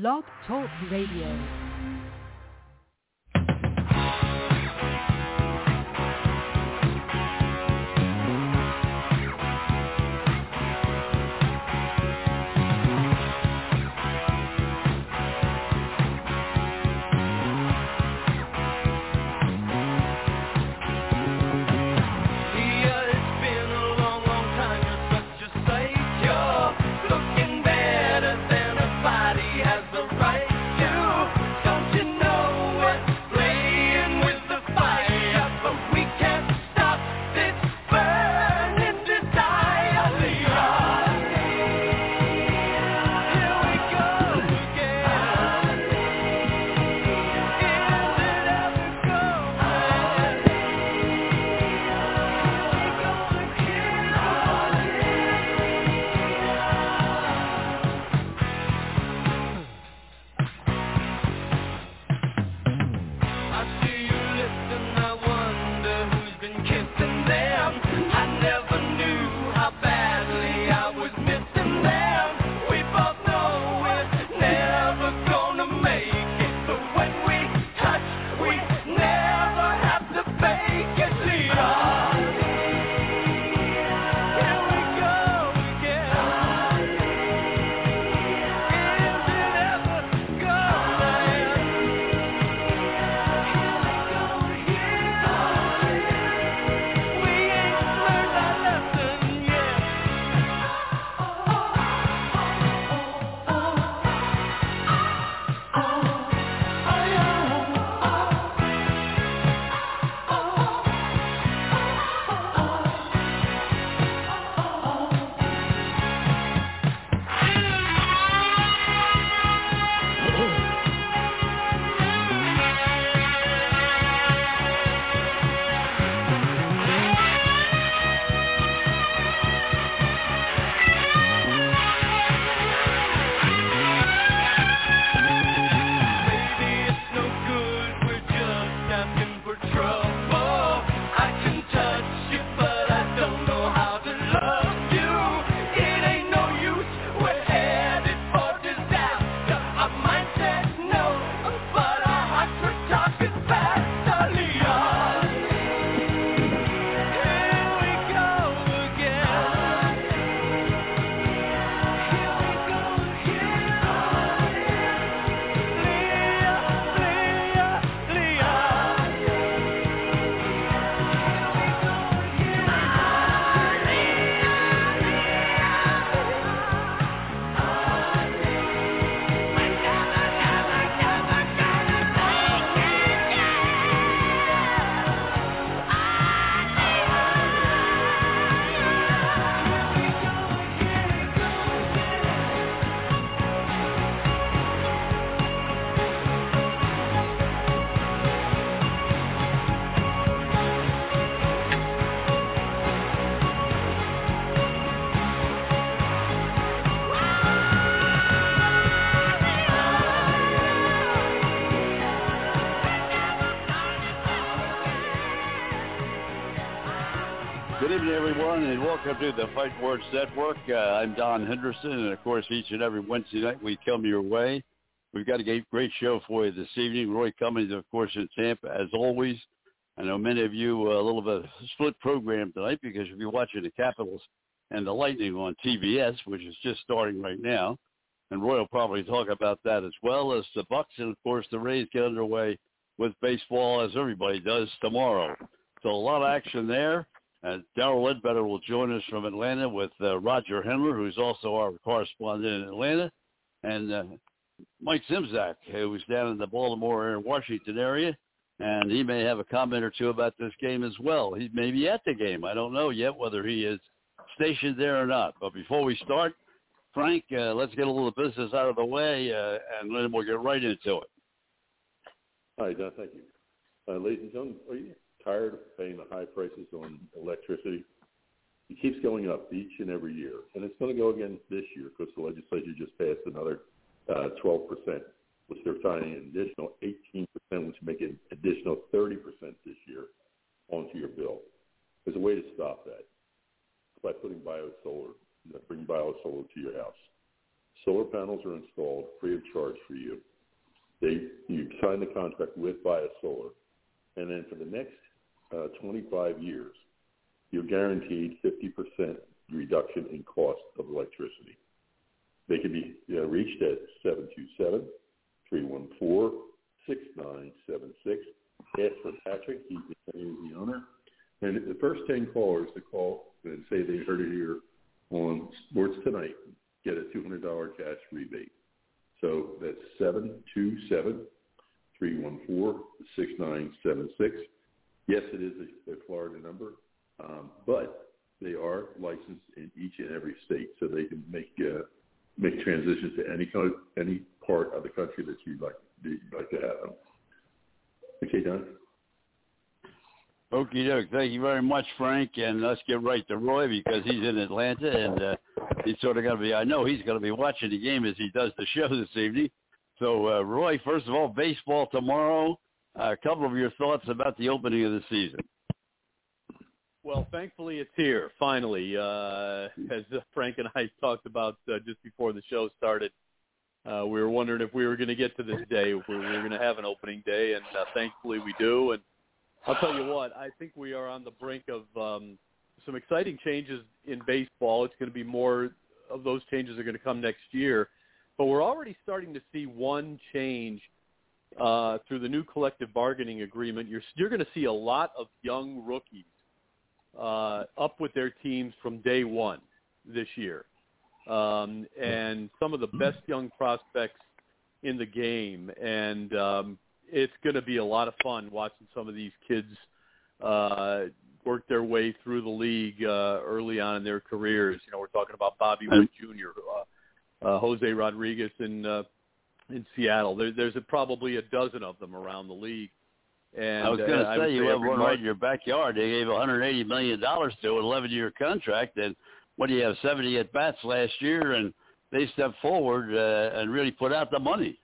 Blog Talk Radio. Welcome to the Fight Words Network. Uh, I'm Don Henderson, and of course, each and every Wednesday night we come your way. We've got a great, show for you this evening. Roy Cummings, of course, in Tampa, as always. I know many of you uh, a little bit split program tonight because you'll be watching the Capitals and the Lightning on TBS, which is just starting right now. And Roy will probably talk about that as well as the Bucks and, of course, the Rays get underway with baseball, as everybody does tomorrow. So a lot of action there. Uh, Darrell Ledbetter will join us from Atlanta with uh, Roger Hendler, who's also our correspondent in Atlanta, and uh, Mike Simzak, who's down in the Baltimore and Washington area, and he may have a comment or two about this game as well. He may be at the game. I don't know yet whether he is stationed there or not. But before we start, Frank, uh, let's get a little business out of the way, uh, and then we'll get right into it. Hi, Don. Thank you. Uh, ladies and gentlemen, are you tired of paying the high prices on electricity? It keeps going up each and every year, and it's going to go again this year because the legislature just passed another uh, 12%, which they're tying an additional 18%, which make an additional 30% this year onto your bill. There's a way to stop that by putting biosolar, bringing biosolar to your house. Solar panels are installed free of charge for you. They you sign the contract with Bias Solar, and then for the next uh, 25 years, you're guaranteed 50% reduction in cost of electricity. They can be you know, reached at 727-314-6976. Ask for Patrick. He's the owner. And the first 10 callers to call and say they heard it here on Sports Tonight get a $200 cash rebate. So that's 727-314-6976. Yes, it is a, a Florida number, um, but they are licensed in each and every state, so they can make uh, make transitions to any of, any part of the country that you'd like you'd like to have them. Okay, Don. Okay, doke. Thank you very much, Frank. And let's get right to Roy because he's in Atlanta and uh, he's sort of going to be, I know he's going to be watching the game as he does the show this evening. So, uh, Roy, first of all, baseball tomorrow. Uh, a couple of your thoughts about the opening of the season. Well, thankfully it's here finally. Uh, as Frank and I talked about uh, just before the show started, uh, we were wondering if we were going to get to this day, if we were going to have an opening day, and uh, thankfully we do. And I'll tell you what, I think we are on the brink of um, some exciting changes in baseball. It's going to be more of those changes are going to come next year, but we're already starting to see one change uh, through the new collective bargaining agreement. You're you're going to see a lot of young rookies uh, up with their teams from day one this year, um, and some of the best young prospects in the game. And um, it's going to be a lot of fun watching some of these kids uh, work their way through the league uh, early on in their careers. You know, we're talking about Bobby Witt Jr., uh, uh, Jose Rodriguez and uh, in Seattle. There, there's a, probably a dozen of them around the league. And I was going to uh, say you have one right in your backyard. They gave 180 million dollars to an 11-year contract, and what do you have 70 at bats last year, and they stepped forward uh, and really put out the money.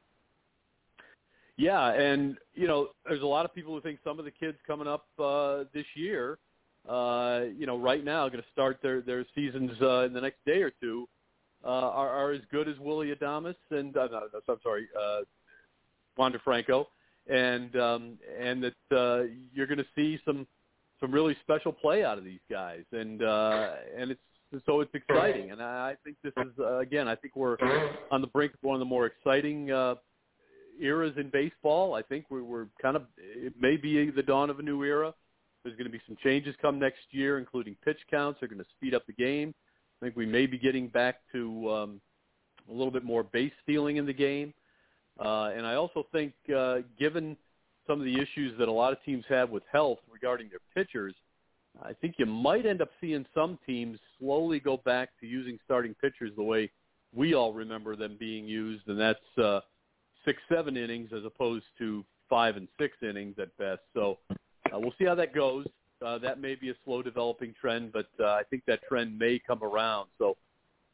Yeah, and you know, there's a lot of people who think some of the kids coming up uh, this year, uh, you know, right now, going to start their their seasons uh, in the next day or two, uh, are, are as good as Willy Adames and uh, no, no, I'm sorry, uh, Wander Franco, and um, and that uh, you're going to see some some really special play out of these guys, and uh, and it's so it's exciting, and I think this is uh, again, I think we're on the brink of one of the more exciting. Uh, eras in baseball. I think we're, we're kind of it may be the dawn of a new era. There's going to be some changes come next year, including pitch counts. They're going to speed up the game. I think we may be getting back to um, a little bit more base stealing in the game. Uh, and I also think, uh, given some of the issues that a lot of teams have with health regarding their pitchers, I think you might end up seeing some teams slowly go back to using starting pitchers the way we all remember them being used, and that's uh, six, seven innings as opposed to five and six innings at best. So uh, we'll see how that goes. Uh, that may be a slow developing trend, but uh, I think that trend may come around. So,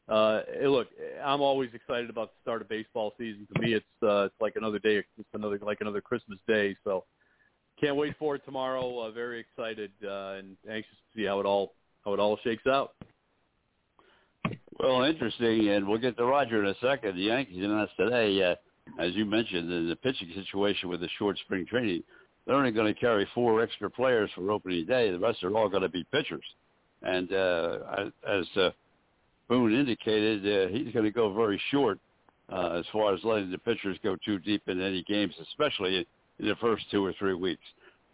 uh, hey, look, I'm always excited about the start of baseball season. To me, it's uh, it's like another day, it's another like another Christmas day. So, can't wait for it tomorrow. Uh, very excited uh, and anxious to see how it all how it all shakes out. Well, interesting, and we'll get to Roger in a second. The Yankees announced today, uh, as you mentioned, in the pitching situation with the short spring training, they're only going to carry four extra players for opening day. The rest are all going to be pitchers. And uh, as uh, Boone indicated, uh, he's going to go very short uh, as far as letting the pitchers go too deep in any games, especially in the first two or three weeks.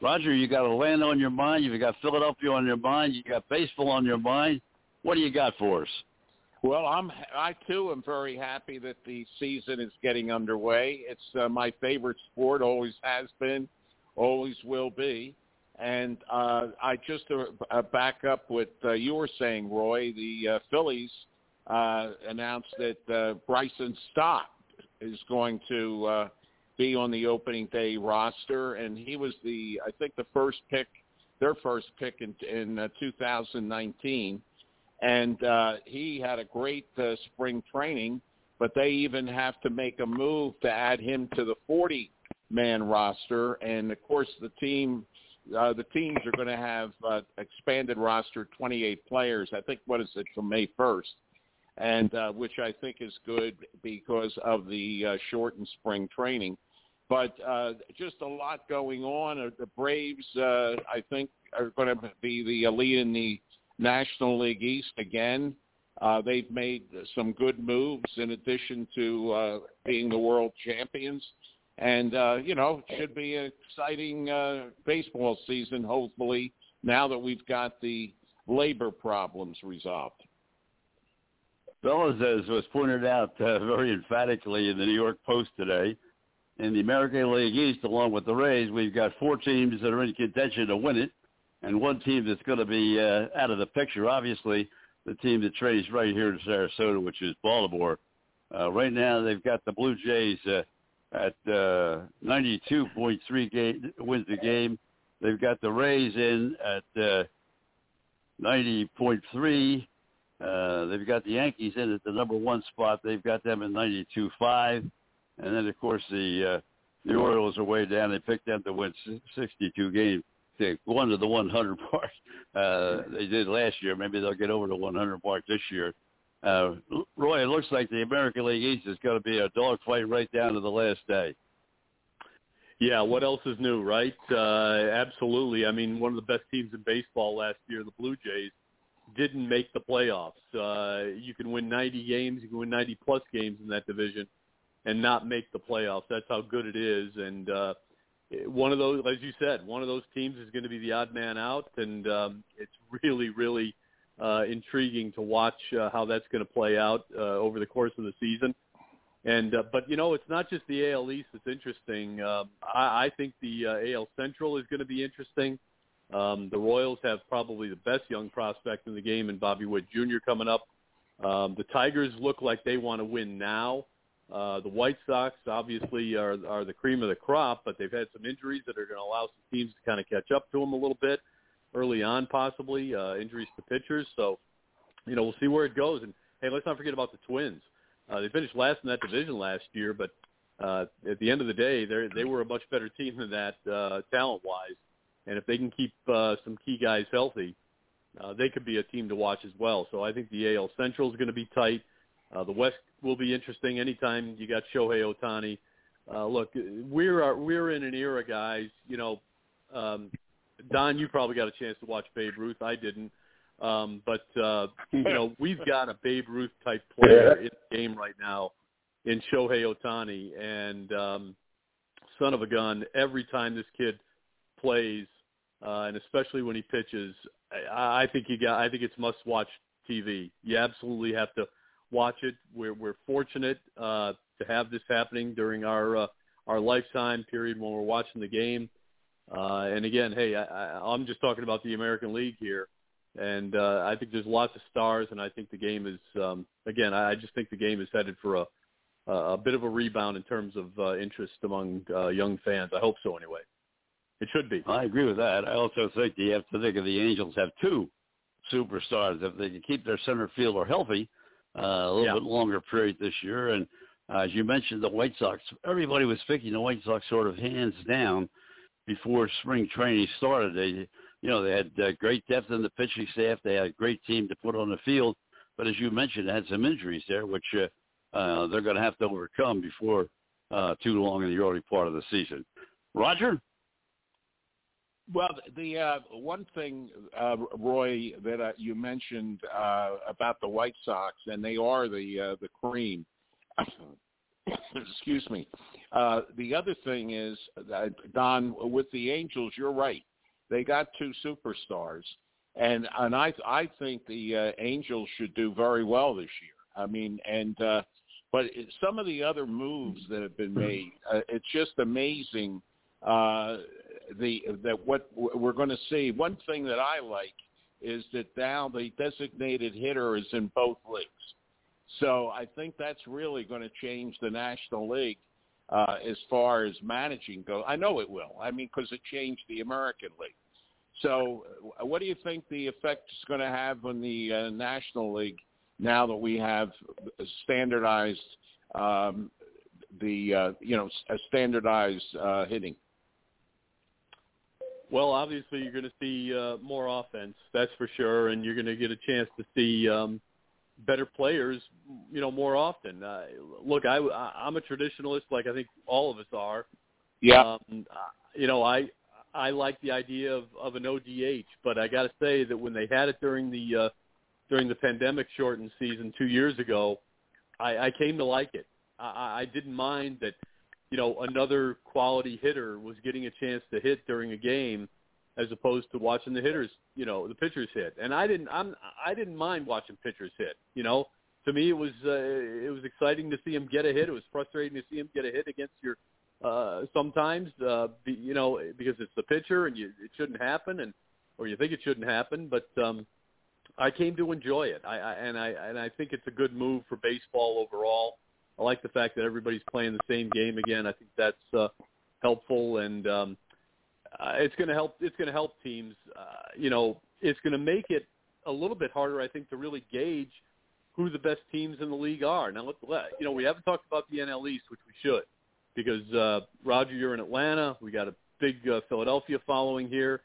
Roger, you got Atlanta on your mind. You've got Philadelphia on your mind. You got baseball on your mind. What do you got for us? Well, I'm I too am very happy that the season is getting underway. It's uh, my favorite sport, always has been, always will be. And uh, I just uh, uh, back up what uh, you were saying, Roy. The uh, Phillies uh, announced that uh, Bryson Stott is going to uh, be on the opening day roster, and he was the I think the first pick, their first pick in in uh, 2019 and uh, he had a great uh, spring training. But they even have to make a move to add him to the 40-man roster, and of course the team, uh, the teams are going to have uh, expanded roster, 28 players. I think what is it from May 1st, and uh, which I think is good because of the uh, shortened spring training. But uh, just a lot going on. Uh, The Braves, uh, I think, are going to be the elite in the National League East again. Uh, they've made some good moves in addition to uh, being the world champions. And, uh, you know, should be an exciting uh, baseball season, hopefully, now that we've got the labor problems resolved. Fellas, as was pointed out uh, very emphatically in the New York Post today, in the American League East, along with the Rays, we've got four teams that are in contention to win it, and one team that's going to be uh, out of the picture. Obviously, the team that trades right here in Sarasota, which is Baltimore. Uh, right now, they've got the Blue Jays uh, at uh, 92.3 game, wins the game. They've got the Rays in at uh, 90.3. Uh, they've got the Yankees in at the number one spot. They've got them in 92.5. And then, of course, the uh, the Orioles are way down. They picked them to win 62 games. They won to the 100 mark. Uh, they did last year. Maybe they'll get over the 100 mark this year. Uh, Roy, it looks like the American League East is going to be a dogfight right down to the last day. Yeah, what else is new, right? Uh, absolutely. I mean, one of the best teams in baseball last year, the Blue Jays, didn't make the playoffs. Uh, you can win 90 games, you can win 90 plus games in that division, and not make the playoffs. That's how good it is. And uh, one of those, as you said, one of those teams is going to be the odd man out, and um, it's really, really uh, intriguing to watch uh, how that's going to play out uh, over the course of the season. And uh, but you know, it's not just the AL East that's interesting. Um, I, I think the uh, AL Central is going to be interesting. Um, the Royals have probably the best young prospect in the game, and Bobby Witt Jr. coming up. Um, the Tigers look like they want to win now. Uh, the White Sox obviously are are the cream of the crop, but they've had some injuries that are going to allow some teams to kind of catch up to them a little bit early on, possibly uh, injuries to pitchers. So, you know, we'll see where it goes. And hey, let's not forget about the Twins. Uh, they finished last in that division last year, but uh, at the end of the day, they they were a much better team than that uh, talent wise. And if they can keep uh, some key guys healthy, uh, they could be a team to watch as well. So I think the AL Central is going to be tight. Uh, the West will be interesting anytime you got Shohei Ohtani. Uh, look, we're we're in an era, guys. You know, um, Don, you probably got a chance to watch Babe Ruth. I didn't. Um, but uh, you know, we've got a Babe Ruth type player in the game right now in Shohei Ohtani, and um, son of a gun, every time this kid plays, uh, and especially when he pitches, I, I think you got. I think it's must watch TV. You absolutely have to watch it. We're we're fortunate uh, to have this happening during our uh, our lifetime period when we're watching the game. Uh, and again, hey, I, I, I'm just talking about the American League here, and uh, I think there's lots of stars, and I think the game is um, again, I just think the game is headed for a a bit of a rebound in terms of uh, interest among uh, young fans. I hope so, anyway. It should be. I agree with that. I also think you have to think of the Angels have two superstars if they can keep their center fielder healthy uh, a little Yeah. bit longer period this year. And uh, as you mentioned, the White Sox, everybody was picking the White Sox sort of hands down before spring training started. They, you know, they had uh, great depth in the pitching staff. They had a great team to put on the field. But as you mentioned, they had some injuries there, which uh, uh, they're going to have to overcome before uh, too long in the early part of the season. Roger? Well, the uh, one thing, uh, Roy, that uh, you mentioned uh, about the White Sox, and they are the uh, the cream. Excuse me. Uh, the other thing is, that, Don, with the Angels, you're right. They got two superstars, and and I I think the uh, Angels should do very well this year. I mean, and uh, but some of the other moves that have been made, uh, it's just amazing. Uh, the that what we're going to see. One thing that I like is that now the designated hitter is in both leagues. So I think that's really going to change the National League uh, as far as managing goes. I know it will. I mean, because it changed the American League. So uh, what do you think the effect is going to have on the uh, National League now that we have standardized um, the uh, you know a standardized uh, hitting? Well, obviously, you're going to see uh, more offense, that's for sure, and you're going to get a chance to see um, better players, you know, more often. Uh, look, I, I'm a traditionalist, like I think all of us are. Yeah. Um, you know, I I like the idea of of an ODH, but I got to say that when they had it during the uh, during the pandemic shortened season two years ago, I, I came to like it. I, I didn't mind that, you know, another quality hitter was getting a chance to hit during a game, as opposed to watching the hitters, you know, the pitchers hit. And I didn't, I'm, I didn't mind watching pitchers hit. You know, to me it was, uh, it was exciting to see him get a hit. It was frustrating to see him get a hit against your, uh, sometimes, uh, be, you know, because it's the pitcher and you, it shouldn't happen, and or you think it shouldn't happen, but. um I came to enjoy it. I, I and I and I think it's a good move for baseball overall. I like the fact that everybody's playing the same game again. I think that's uh, helpful, and um, uh, it's going to help. It's going to help teams. Uh, you know, it's going to make it a little bit harder, I think, to really gauge who the best teams in the league are. Now, you know we haven't talked about the NL East, which we should, because uh, Roger, you're in Atlanta. We got a big uh, Philadelphia following here,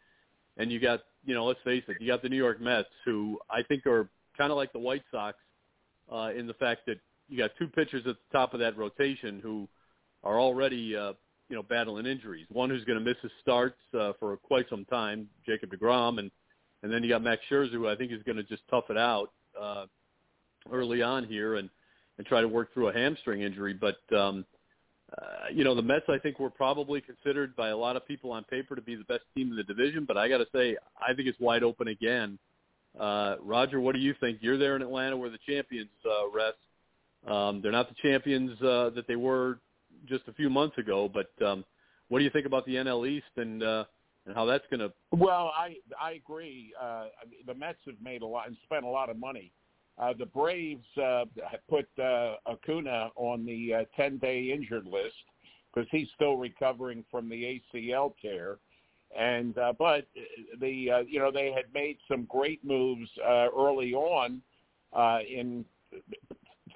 and you got you know, let's face it, you got the New York Mets, who I think are kind of like the White Sox uh, in the fact that you got two pitchers at the top of that rotation who are already, uh, you know, battling injuries. One who's going to miss his starts uh, for quite some time, Jacob DeGrom, and and then you got Max Scherzer, who I think is going to just tough it out uh, early on here and and try to work through a hamstring injury. But um, uh, you know, the Mets, I think, were probably considered by a lot of people on paper to be the best team in the division. But I got to say, I think it's wide open again. Uh, Roger, what do you think? You're there in Atlanta where the champions uh, rest. Um, they're not the champions uh, that they were just a few months ago. But um, what do you think about the NL East and uh, and how that's going to? Well, I I agree. Uh, the Mets have made a lot and spent a lot of money uh, the Braves uh, put uh, Acuna on the uh, 10-day injured list because he's still recovering from the ACL tear. And uh, but the uh, you know they had made some great moves uh, early on uh, in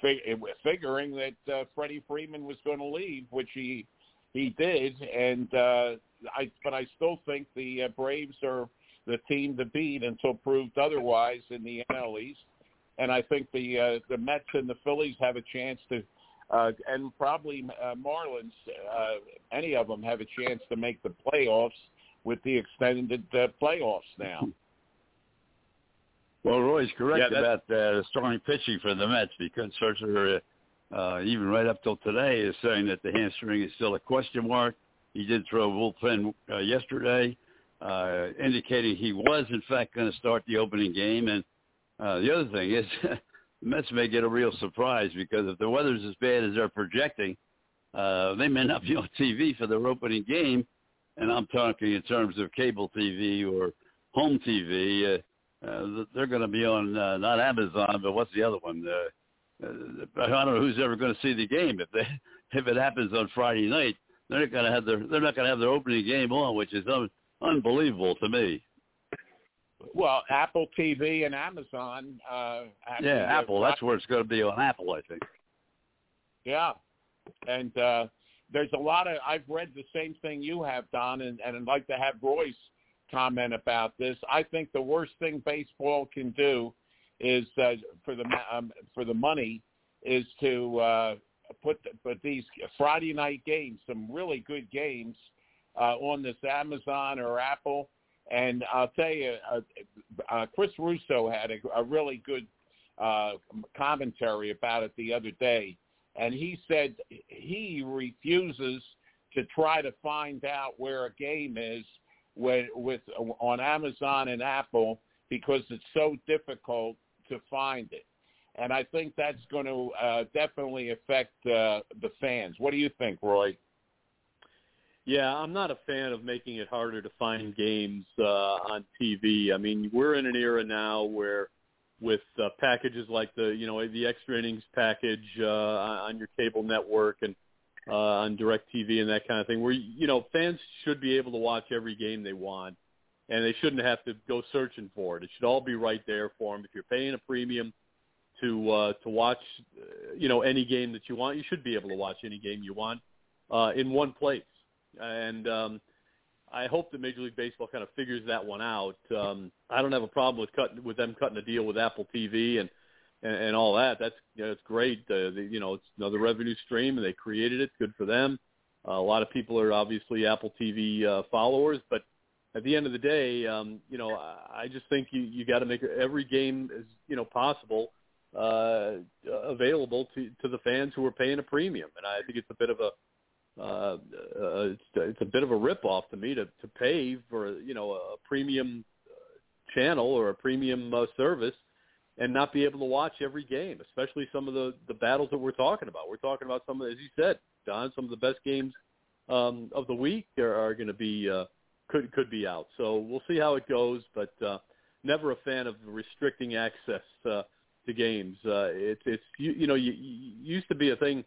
fig- figuring that uh, Freddie Freeman was going to leave, which he he did. And uh, I but I still think the uh, Braves are the team to beat until proved otherwise in the NL East and I think the uh, the Mets and the Phillies have a chance to, uh, and probably uh, Marlins, uh, any of them have a chance to make the playoffs with the extended uh, playoffs now. Well, Roy's correct Yeah, about uh, starting pitching for the Mets because Scherzer, uh, uh, even right up till today, is saying that the hamstring is still a question mark. He did throw a bullpen uh, yesterday, uh, indicating he was in fact going to start the opening game, and uh, the other thing is, the Mets may get a real surprise because if the weather's as bad as they're projecting, uh, they may not be on TV for their opening game. And I'm talking in terms of cable TV or home TV. Uh, uh, they're going to be on uh, not Amazon, but what's the other one? Uh, uh, I don't know who's ever going to see the game if they if it happens on Friday night. They're not going to have their they're not going to have their opening game on, which is un, unbelievable to me. Well, Apple TV and Amazon. Uh, Yeah, Apple. That's where it's going to be on Apple, I think. Yeah, and uh, there's a lot of. I've read the same thing you have, Don, and, and I'd like to have Royce comment about this. I think the worst thing baseball can do is uh, for the um, for the money is to uh, put put these Friday night games, some really good games, uh, on this Amazon or Apple. And I'll tell you, uh, uh, Chris Russo had a, a really good uh, commentary about it the other day, and he said he refuses to try to find out where a game is with, with on Amazon and Apple because it's so difficult to find it. And I think that's going to uh, definitely affect uh, the fans. What do you think, Roy? Yeah, I'm not a fan of making it harder to find games uh, on TV. I mean, we're in an era now where, with uh, packages like the you know the extra innings package uh, on your cable network and uh, on DirecTV and that kind of thing, where you know fans should be able to watch every game they want, and they shouldn't have to go searching for it. It should all be right there for them. If you're paying a premium to uh, to watch, uh, you know, any game that you want, you should be able to watch any game you want uh, in one place and um, I hope that Major League Baseball kind of figures that one out. Um, I don't have a problem with cutting with them cutting a deal with Apple TV, and and, and all that. That's you know, it's great. Uh, the, you know, it's another revenue stream, and they created it. Good for them. Uh, a lot of people are obviously Apple TV uh, followers, but at the end of the day, um, you know, I just think you you got to make every game as you know possible uh, available to to the fans who are paying a premium, and I think it's a bit of a uh, uh, it's, it's a bit of a rip off to me to to pay for you know a premium channel or a premium uh, service and not be able to watch every game, especially some of the the battles that we're talking about. We're talking about some of, as you said, Don, some of the best games um, of the week are, are going to be uh, could could be out. So we'll see how it goes, but uh, never a fan of restricting access uh, to games. Uh, it's it's you, you know you, you used to be a thing.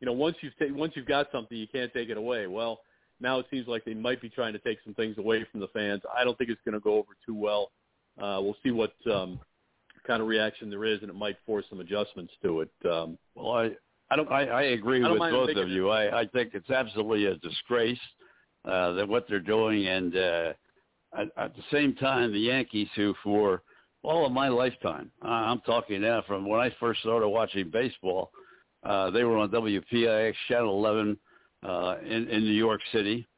You know once you've ta- once you've got something, you can't take it away. Well, now it seems like they might be trying to take some things away from the fans. I don't think it's going to go over too well. Uh, we'll see what um, kind of reaction there is, and it might force some adjustments to it. Um, well, I I don't I, I agree I with both of you. I, I think it's absolutely a disgrace uh, that what they're doing, and uh, at, at the same time, the Yankees, who for all of my lifetime, uh, I'm talking now from when I first started watching baseball, uh, they were on WPIX Channel 11 uh, in, in New York City.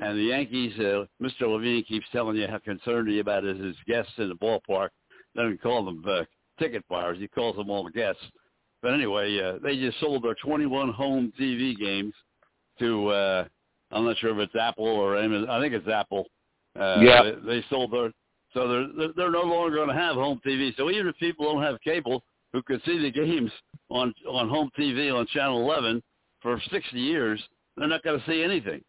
And the Yankees, uh, Mr. Levine keeps telling you how concerned he about his, his guests in the ballpark. Doesn't call them uh, ticket buyers. He calls them all guests. But anyway, uh, they just sold their 21 home TV games to, uh, I'm not sure if it's Apple or Amazon. I think it's Apple. Uh, Yeah. They, they sold their, so they're, they're, they're no longer going to have home TV. So even if people don't have cable who could see the games on, on home TV on Channel 11 for 60 years, they're not going to see anything.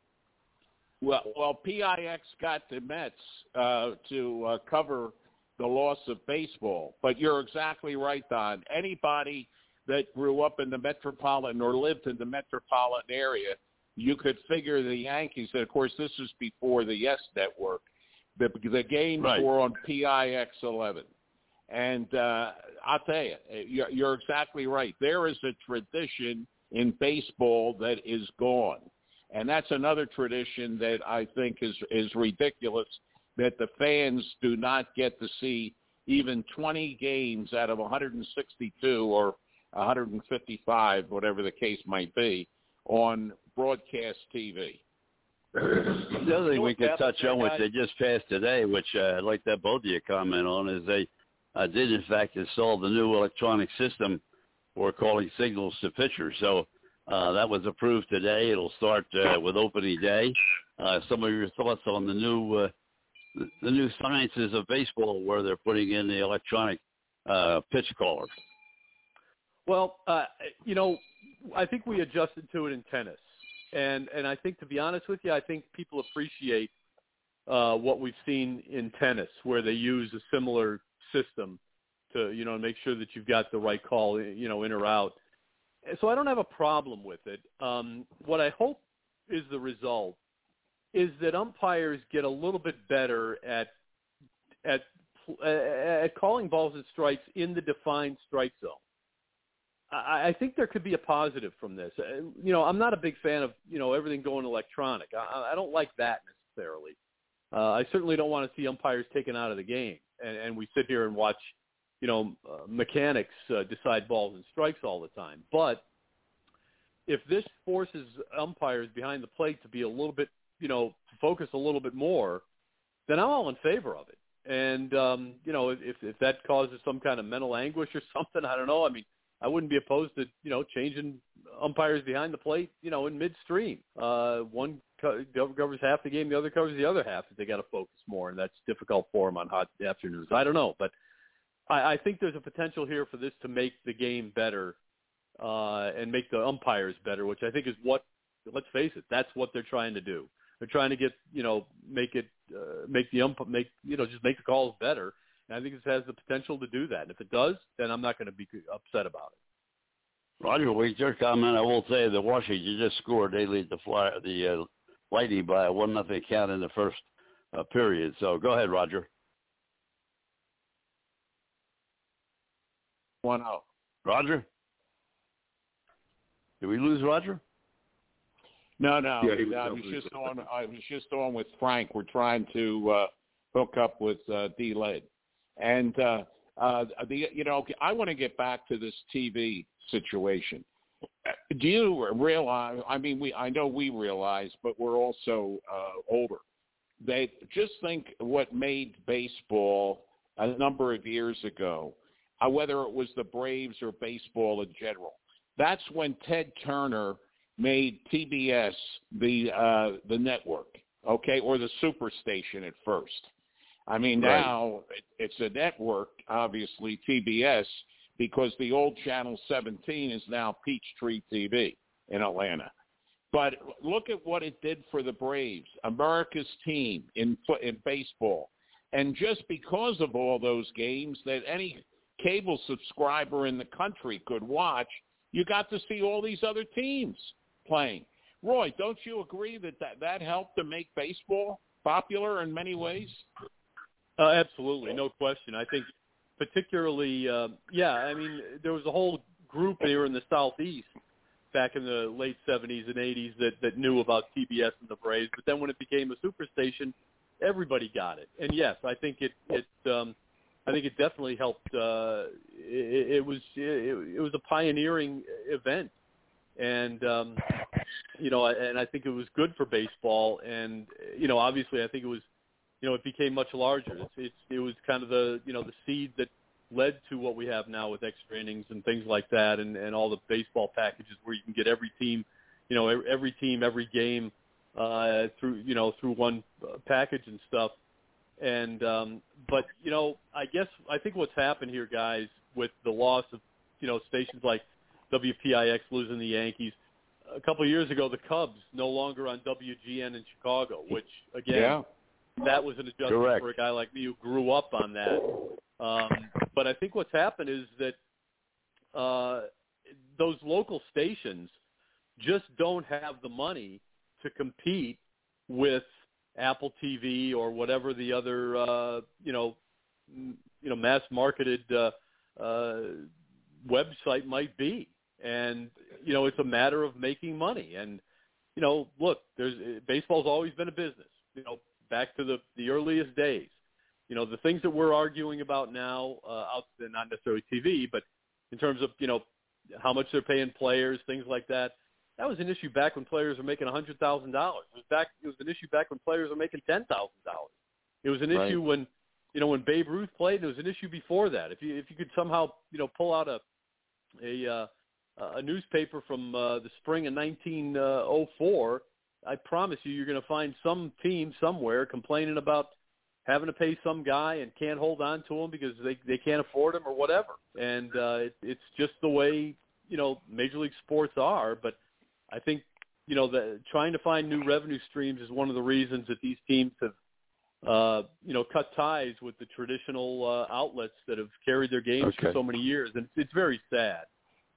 Well, well, PIX got the Mets uh, to uh, cover the loss of baseball, but you're exactly right, Don. Anybody that grew up in the metropolitan or lived in the metropolitan area, you could figure the Yankees. And of course, this was before the Yes Network. The the games Right. were on PIX 11, and uh, I'll tell you, you're, you're exactly right. There is a tradition in baseball that is gone. And that's another tradition that I think is is ridiculous that the fans do not get to see even 20 games out of 162 or 155, whatever the case might be, on broadcast TV. The other thing we could touch on, which they just passed today, which uh, I'd like that both of you comment on, is they uh, did in fact install the new electronic system for calling signals to pitchers. So uh, that was approved today. It'll start uh, with opening day. Uh, some of your thoughts on the new uh, the, new sciences of baseball, where they're putting in the electronic uh, pitch caller. Well, uh, you know, I think we adjusted to it in tennis, and and I think to be honest with you, I think people appreciate uh, what we've seen in tennis, where they use a similar system to you know make sure that you've got the right call, you know, in or out. So I don't have a problem with it. Um, what I hope is the result is that umpires get a little bit better at at at calling balls and strikes in the defined strike zone. I, I think there could be a positive from this. Uh, You know, I'm not a big fan of you know everything going electronic. I, I don't like that necessarily. Uh, I certainly don't want to see umpires taken out of the game, and, and we sit here and watch, you know, uh, mechanics uh, decide balls and strikes all the time. But if this forces umpires behind the plate to be a little bit, you know, focus a little bit more, then I'm all in favor of it. And um, you know, if if that causes some kind of mental anguish or something, I don't know. I mean, I wouldn't be opposed to you know changing umpires behind the plate, you know, in midstream. Uh, one co- covers half the game, the other covers the other half if they got to focus more, and that's difficult for them on hot afternoons. I don't know, but I, I think there's a potential here for this to make the game better uh, and make the umpires better, which I think is what. Let's face it, that's what they're trying to do. They're trying to get you know make it uh, make the ump make you know just make the calls better. And I think this has the potential to do that. And if it does, then I'm not going to be upset about it. Roger, with your comment, I will say that Washington just scored. They lead the fly, the uh, Lightning by a one nothing count in the first uh, period. So go ahead, Roger. One out. Roger, did we lose Roger? No, no. Yeah, he was I was just on. I was just on with Frank. We're trying to uh, hook up with uh, D. Led, and uh, Uh, the you know I want to get back to this TV situation. Do you realize? I mean, we I know we realize, but we're also uh, older. They just think what made baseball a number of years ago, uh, whether it was the Braves or baseball in general. That's when Ted Turner made TBS the uh, the network, okay, or the superstation at first. I mean, Right. now it's a network, obviously TBS, because the old Channel 17 is now Peachtree TV in Atlanta. But look at what it did for the Braves, America's team in in baseball, and just because of all those games that any cable subscriber in the country could watch, you got to see all these other teams playing. Roy, don't you agree that that, that helped to make baseball popular in many ways? Uh, absolutely, no question. I think particularly, uh, yeah. I mean, there was a whole group here in the southeast back in the late '70s and '80s that that knew about TBS and the Braves. But then when it became a superstation, everybody got it. And yes, I think it it um, I think it definitely helped. Uh, it, it was it, it was a pioneering event, and um, you know, and I think it was good for baseball. And you know, obviously, I think it was you know, it became much larger. It's, it's it was kind of the you know the seed that led to what we have now with extra innings and things like that, and and all the baseball packages where you can get every team, you know, every, team, every game uh, through you know through one uh, package and stuff. And um, but you know, I guess I think what's happened here, guys, with the loss of you know stations like WPIX losing the Yankees. A couple of years ago, the Cubs no longer on WGN in Chicago, which again, that was an adjustment Correct. for a guy like me who grew up on that. Um, but I think what's happened is that uh, those local stations just don't have the money to compete with Apple TV or whatever the other uh, you know m- you know mass marketed uh, uh, website might be. And you know it's a matter of making money. And you know, look, there's baseball's always been a business. You know, back to the the earliest days. You know, the things that we're arguing about now, uh, out not necessarily TV, but in terms of you know how much they're paying players, things like that. That was an issue back when players were making a hundred thousand dollars. It was back. It was an issue back when players were making ten thousand dollars. It was an Right. issue when you know when Babe Ruth played. It was an issue before that. If you if you could somehow you know pull out a a uh, a newspaper from uh, the spring of 1904, I promise you, you're going to find some team somewhere complaining about having to pay some guy and can't hold on to him because they they can't afford him or whatever. And uh, it, it's just the way you know Major League sports are. But I think you know the trying to find new revenue streams is one of the reasons that these teams have uh, you know cut ties with the traditional uh, outlets that have carried their games for so many years, and it's, it's very sad.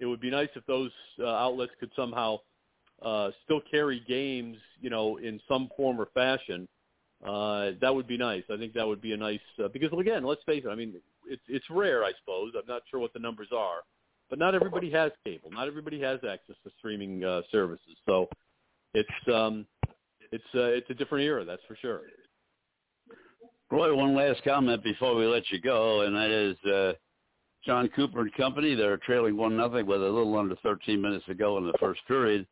It would be nice if those uh, outlets could somehow uh, still carry games, you know, in some form or fashion. Uh, that would be nice. I think that would be a nice uh, because again, let's face it. I mean, it's it's rare, I suppose. I'm not sure what the numbers are, but not everybody has cable. Not everybody has access to streaming uh, services. So it's um, it's uh, it's a different era, that's for sure. Roy, one last comment before we let you go, and that is uh, Jon Cooper and Company. They're trailing one nothing with a little under 13 minutes to go in the first period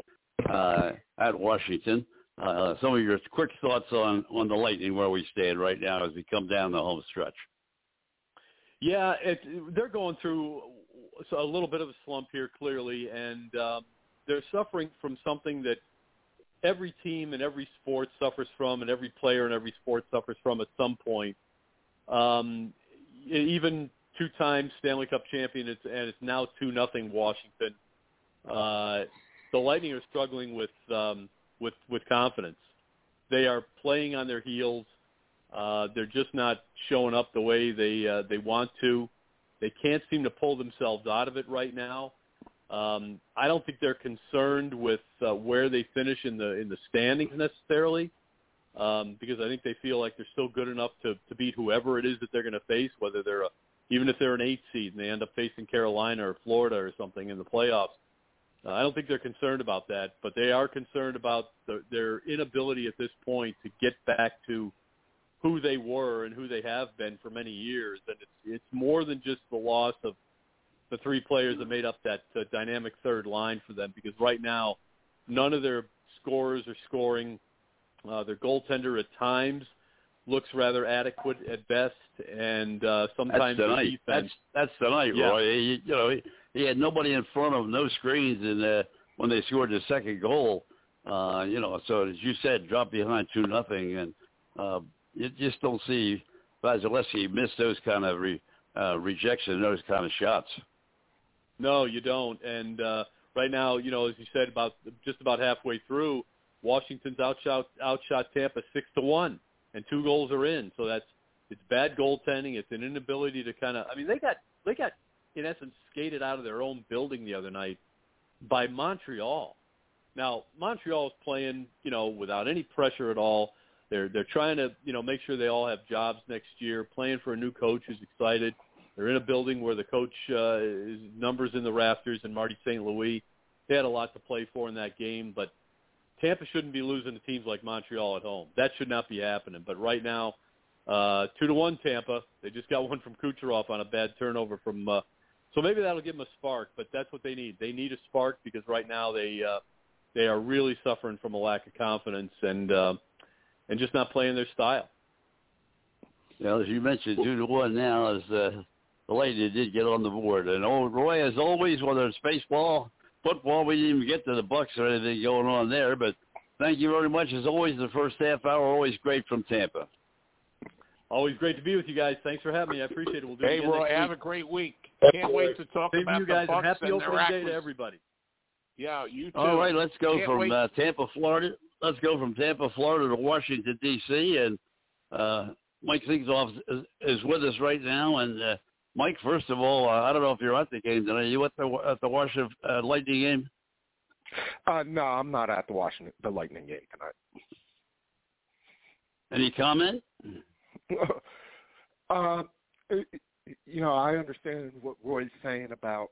uh, at Washington. Uh, some of your quick thoughts on on the Lightning, where we stand right now as we come down the home stretch. Yeah, it, they're going through a little bit of a slump here, clearly, and um, they're suffering from something that every team and every sport suffers from, and every player in every sport suffers from at some point. Um, even two-time Stanley Cup champion, it's, and it's now two nothing Washington. Uh, the Lightning are struggling with um, with with confidence. They are playing on their heels. Uh, they're just not showing up the way they uh, they want to. They can't seem to pull themselves out of it right now. Um, I don't think they're concerned with uh, where they finish in the in the standings necessarily, um, because I think they feel like they're still good enough to to beat whoever it is that they're going to face, whether they're a, even if they're an eight seed and they end up facing Carolina or Florida or something in the playoffs. Uh, I don't think they're concerned about that, but they are concerned about the, their inability at this point to get back to who they were and who they have been for many years. And it's it's more than just the loss of the three players that made up that uh, dynamic third line for them. Because right now, none of their scorers are scoring. Uh, their goaltender at times looks rather adequate at best, and uh, sometimes that's the defense. That's that's tonight, Yeah. Roy. He, you know, he, he had nobody in front of him, no screens, and uh, when they scored the second goal, uh, you know, so as you said, drop behind two nothing, and uh, you just don't see Vasilevskiy miss those kind of re, uh, rejection, those kind of shots. No, you don't. And uh, right now, you know, as you said, about just about halfway through, Washington's outshot outshot Tampa six to one, and two goals are in. So that's it's bad goaltending. It's an inability to kind of. I mean, they got they got in essence skated out of their own building the other night by Montreal. Now Montreal's playing, you know, without any pressure at all. They're they're trying to, you know, make sure they all have jobs next year. Playing for a new coach who's excited. They're in a building where the coach uh, is numbers in the rafters, and Marty St. Louis. They had a lot to play for in that game, but Tampa shouldn't be losing to teams like Montreal at home. That should not be happening. But right now, uh, two to one Tampa. They just got one from Kucherov on a bad turnover from. Uh, so maybe that'll give them a spark. But that's what they need. They need a spark because right now they uh, they are really suffering from a lack of confidence and uh, and just not playing their style. Well, as you mentioned, two to one now as uh, the lady did get on the board. And oh, Roy, as always, whether it's baseball, football, we didn't even get to the Bucks or anything going on there. But thank you very much. As always, the first half hour always great from Tampa. Always great to be with you guys. Thanks for having me. I appreciate it. We'll do it Hey, again Roy, next have week. a great week. Can't wait to talk Same to about you guys, the and Bucks happy and opening day to everybody. Yeah, you too. All right, let's go Can't from uh, Tampa, Florida. Let's go from Tampa, Florida to Washington D.C. And uh, Mike Simzak is, is with us right now. And uh, Mike, first of all, uh, I don't know if you're at the game tonight. Are you at the at the Washington uh, Lightning game? Uh, no, I'm not at the Washington the Lightning game tonight. Any comment? uh, you know, I understand what Roy's saying about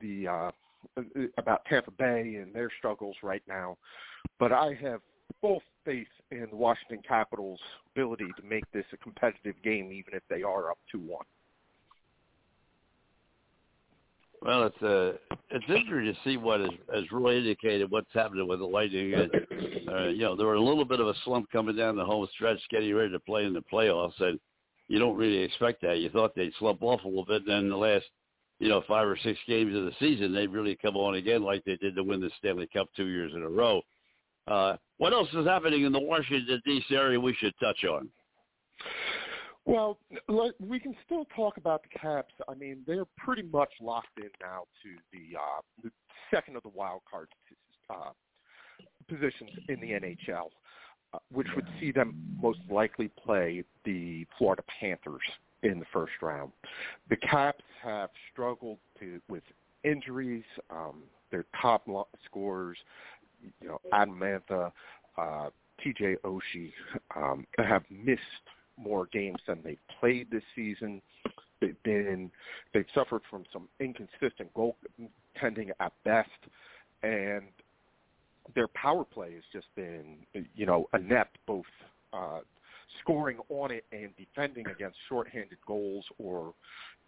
the uh, about Tampa Bay and their struggles right now, but I have full faith in Washington Capitals' ability to make this a competitive game, even if they are up two one. Well, it's uh, it's interesting to see what, as, as Roy indicated, what's happening with the Lightning. And, uh, you know, there were a little bit of a slump coming down the home stretch, getting ready to play in the playoffs, and you don't really expect that. You thought they'd slump off a little bit, then the last, you know, five or six games of the season, they've really come on again, like they did to win the Stanley Cup two years in a row. Uh, what else is happening in the Washington D.C. area we should touch on? Well, we can still talk about the Caps. I mean, they're pretty much locked in now to the, uh, the second of the wild card uh, positions in the NHL, uh, which would see them most likely play the Florida Panthers in the first round. The Caps have struggled to, with injuries. Um, their top scorers, you know, Adam Mantha, uh, TJ Oshie, um, have missed more games than they've played this season. They've been they've suffered from some inconsistent goaltending at best, and their power play has just been you know inept, both uh, scoring on it and defending against shorthanded goals or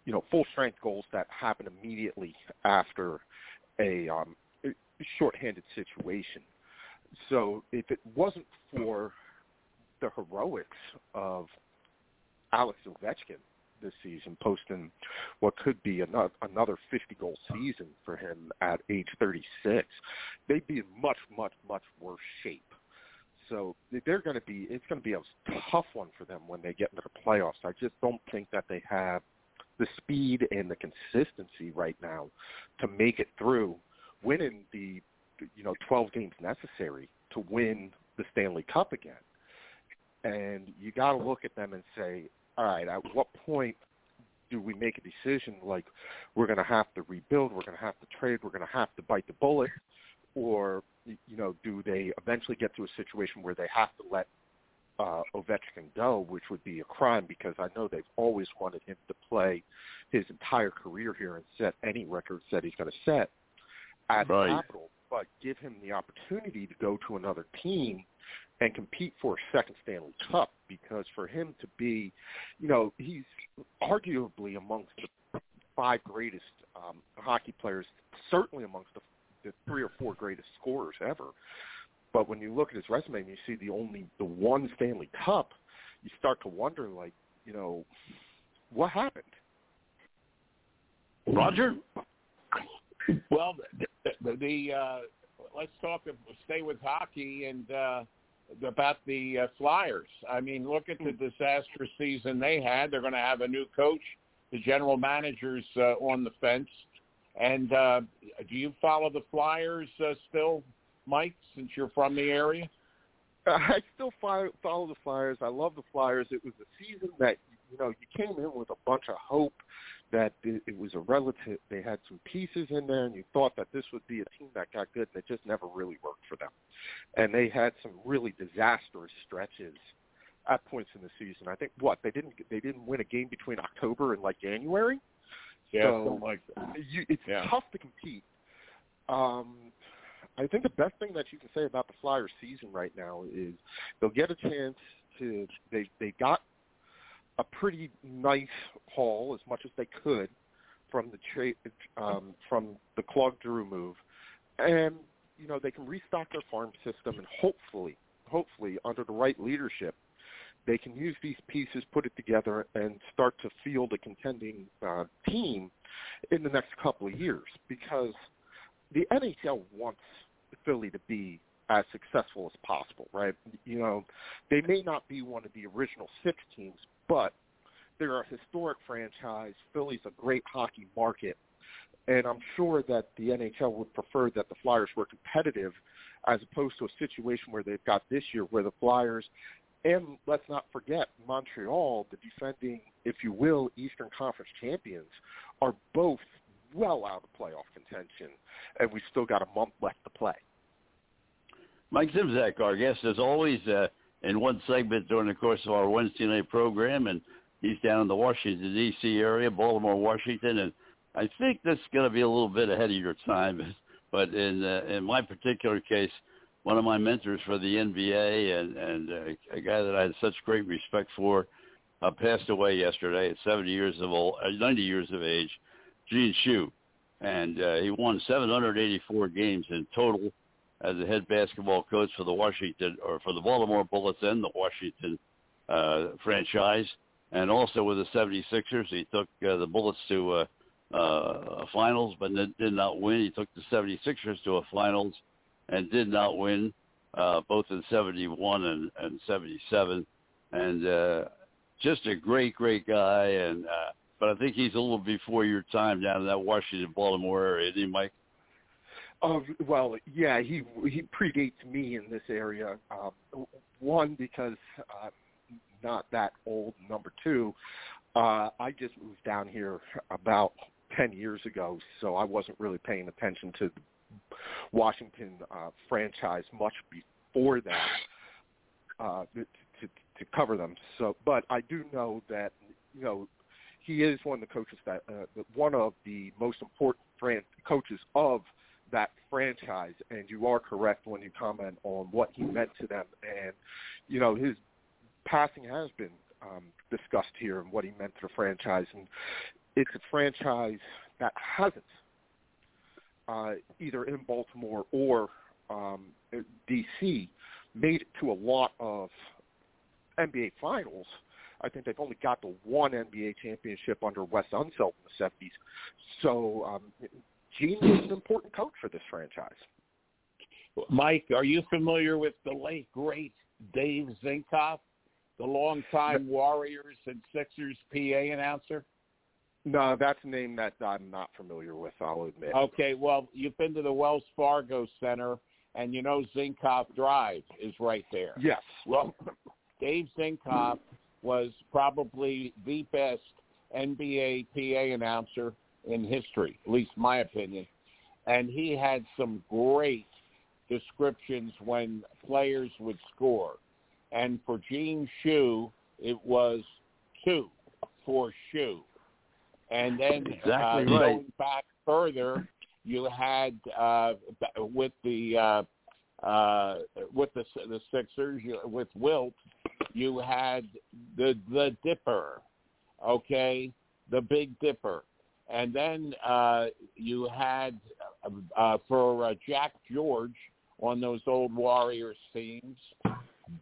you know full strength goals that happen immediately after a um, shorthanded situation. So if it wasn't for the heroics of Alex Ovechkin this season, posting what could be uh, another, another 50 goal season for him at age 36, they'd be in much, much, much worse shape. So they're going to be, it's going to be a tough one for them when they get into the playoffs. I just don't think that they have the speed and the consistency right now to make it through winning the, you know, 12 games necessary to win the Stanley Cup again and you got to look at them and say, all right, at what point do we make a decision like we're going to have to rebuild, we're going to have to trade, we're going to have to bite the bullet, or you know, do they eventually get to a situation where they have to let uh, Ovechkin go, which would be a crime because I know they've always wanted him to play his entire career here and set any records that he's going to set at Right. Capital, but give him the opportunity to go to another team and compete for a second Stanley Cup because for him to be, you know, he's arguably amongst the five greatest um, hockey players, certainly amongst the, the three or four greatest scorers ever. But when you look at his resume and you see the only the one Stanley Cup, you start to wonder, like, you know, what happened? Roger? Well, the, the, the uh, let's talk. Stay with hockey and uh, about the uh, Flyers. I mean, look at the disastrous season they had. They're going to have a new coach. The general manager's uh, on the fence. And uh, do you follow the Flyers uh, still, Mike? Since you're from the area. I still follow, follow the Flyers. I love the Flyers. It was a season that you know you came in with a bunch of hope that it, was a relative. They had some pieces in there, and you thought that this would be a team that got good, and it just never really worked for them. And they had some really disastrous stretches at points in the season. I think what they didn't they didn't win a game between October and like January. Yeah, so like you, it's Yeah. tough to compete. Um, I think the best thing that you can say about the Flyers season right now is they'll get a chance to they they got a pretty nice haul as much as they could from the trade um, from the Claude Giroux move, and you know they can restock their farm system and hopefully hopefully under the right leadership they can use these pieces, put it together, and start to field a contending uh, team in the next couple of years. Because the NHL wants Philly to be as successful as possible, right? You know, they may not be one of the original six teams, but they're a historic franchise. Philly's a great hockey market, and I'm sure that the NHL would prefer that the Flyers were competitive as opposed to a situation where they've got this year where the Flyers and let's not forget Montreal, the defending, if you will, Eastern Conference champions, are both well out of playoff contention, and we've still got a month left to play. Mike Simzak, our guest, as always, uh, in one segment during the course of our Wednesday night program, and he's down in the Washington, D.C. area, Baltimore, Washington, and I think this is going to be a little bit ahead of your time, but in uh, in my particular case, one of my mentors for the NBA and and uh, a guy that I had such great respect for, uh, passed away yesterday at 70 years of old, uh, 90 years of age, Gene Shue, and uh, he won 784 games in total as a head basketball coach for the Washington or for the Baltimore Bullets and the Washington uh, franchise, and also with the 76ers, he took uh, the Bullets to uh, uh, finals, but did did not win. He took the 76ers to a finals and did not win, uh, both in 71 and, and 77. And uh, just a great, great guy. And uh, but I think he's a little before your time down in that Washington, Baltimore area, isn't he, Mike? Oh well, yeah, he he predates me in this area. Um, one because uh, not that old. Number two, uh, I just moved down here about ten years ago, so I wasn't really paying attention to the Washington uh, franchise much before that uh, to, to to cover them. So, but I do know that you know he is one of the coaches that uh, one of the most important fran- coaches of that franchise. And you are correct when you comment on what he meant to them. And you know his passing has been um, discussed here and what he meant to the franchise. And it's a franchise that hasn't uh, either in Baltimore or um, DC made it to a lot of NBA finals. I think they've only got the one NBA championship under Wes Unseld in the 70s. So um, Gene is an important coach for this franchise. Mike, are you familiar with the late great Dave Zinkoff, the longtime Warriors and Sixers PA announcer? No, that's a name that I'm not familiar with, I'll admit. Okay, well, you've been to the Wells Fargo Center, and you know Zinkoff Drive is right there. Yes. Well, Dave Zinkoff was probably the best NBA PA announcer in history, at least my opinion. And he had some great descriptions when players would score. And for Gene Shue, it was two for Shue. And then Exactly uh, right. going back further, you had uh, with the uh, uh, with the the Sixers you, with Wilt, you had the the Dipper, okay, the Big Dipper, and then uh, you had uh, for uh, Jack George on those old Warriors teams,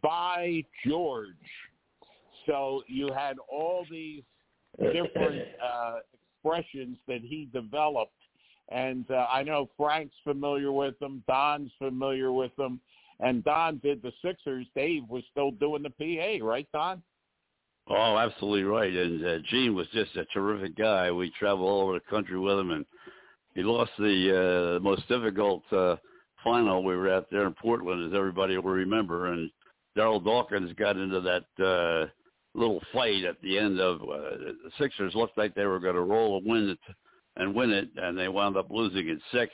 by George. So you had all these different uh, expressions that he developed, and uh, I know Frank's familiar with them, Don's familiar with them, and Don did the Sixers. Dave was still doing the PA, right, Don? Oh, absolutely right. And uh, Gene was just a terrific guy. We traveled all over the country with him, and he lost the uh, most difficult uh, final. We were out there in Portland, as everybody will remember, and Darryl Dawkins got into that uh, little fight at the end of uh, the Sixers. Looked like they were going to roll and win it, and win it, and they wound up losing in six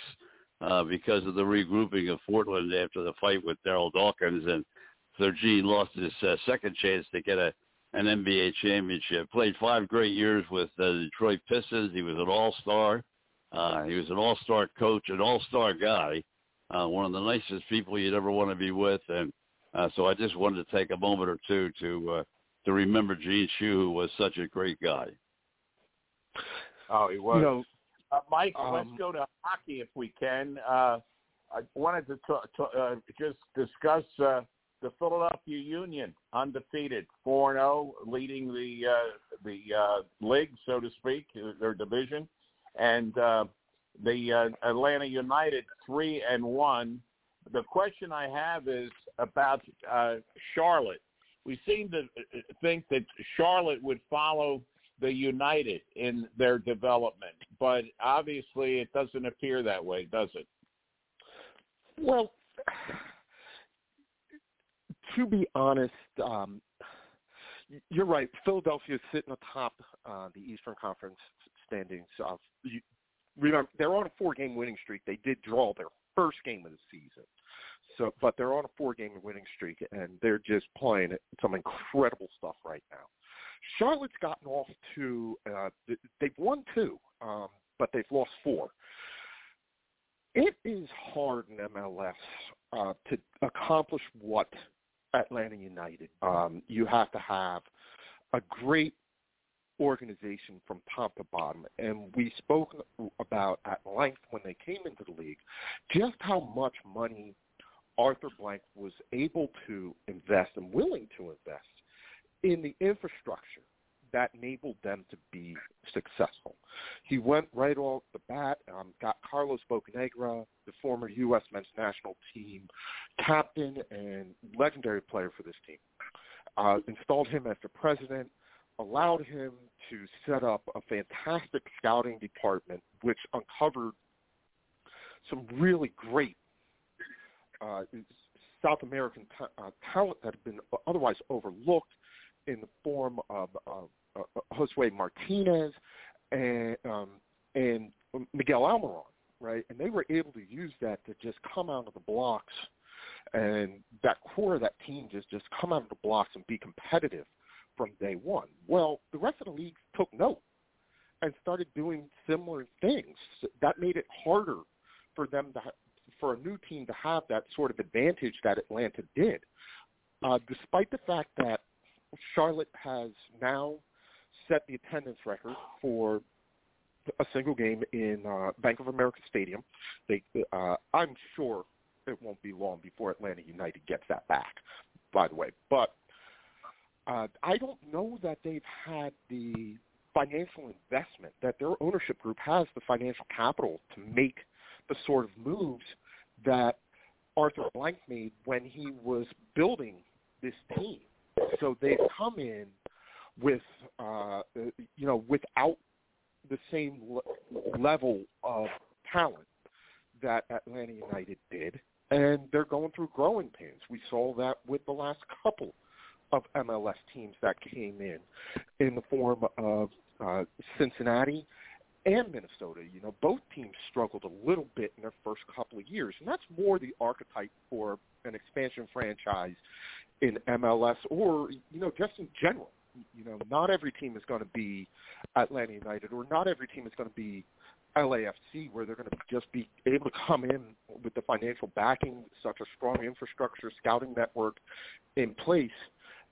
uh, because of the regrouping of Portland after the fight with Darryl Dawkins, and so Gene lost his uh, second chance to get a an NBA championship. Played five great years with the Detroit Pistons. He was an all-star. Uh, he was an all-star coach, an all-star guy, uh, one of the nicest people you'd ever want to be with. And uh, so I just wanted to take a moment or two to uh, to remember Gene Shue, who was such a great guy. Oh, he was. You know, Uh, Mike, Um, let's go to hockey if we can. Uh, I wanted to, ta- ta- uh, just discuss uh, the Philadelphia Union, undefeated, four and zero, leading the uh, the uh, league, so to speak, their division, and uh, the uh, Atlanta United, three and one. The question I have is about uh, Charlotte. We seem to uh, think that Charlotte would follow the United in their development, but obviously it doesn't appear that way, does it? Well, to be honest, um, you're right. Philadelphia is sitting atop uh, the Eastern Conference standings. Uh, you, remember, they're on a four-game winning streak. They did draw their first game of the season, so but they're on a four-game winning streak, and they're just playing some incredible stuff right now. Charlotte's gotten off to uh, they've won two, um, but they've lost four. It is hard in MLS uh, to accomplish what Atlanta United. Um, you have to have a great organization from top to bottom, and we spoke about at length when they came into the league just how much money Arthur Blank was able to invest and willing to invest in the infrastructure that enabled them to be successful. He went right off the bat, um, got Carlos Bocanegra, the former U.S. men's national team captain and legendary player for this team, uh, installed him as the president, allowed him to set up a fantastic scouting department, which uncovered some really great uh, South American ta- uh, talent that had been otherwise overlooked in the form of uh, Josue Martinez and um, and Miguel Almiron, right? And they were able to use that to just come out of the blocks, and that core of that team just just come out of the blocks and be competitive from day one. Well, the rest of the league took note and started doing similar things. That made it harder for them to for a new team to have that sort of advantage that Atlanta did. Uh, despite the fact that Charlotte has now set the attendance record for a single game in uh, Bank of America Stadium. They, uh, I'm sure it won't be long before Atlanta United gets that back. By the way, but uh, I don't know that they've had the financial investment that their ownership group has the financial capital to make the sort of moves that Arthur Blank made when he was building this team. So they've come in with, uh, you know, without the same le- level of talent that Atlanta United did, and they're going through growing pains. We saw that with the last couple of MLS teams that came in, in the form of uh, Cincinnati and Minnesota. You know, both teams struggled a little bit in their first couple of years, and that's more the archetype for an expansion franchise in MLS or you know just in general. You know, not every team is going to be Atlanta United, or not every team is going to be LAFC, where they're going to just be able to come in with the financial backing, such a strong infrastructure, scouting network in place,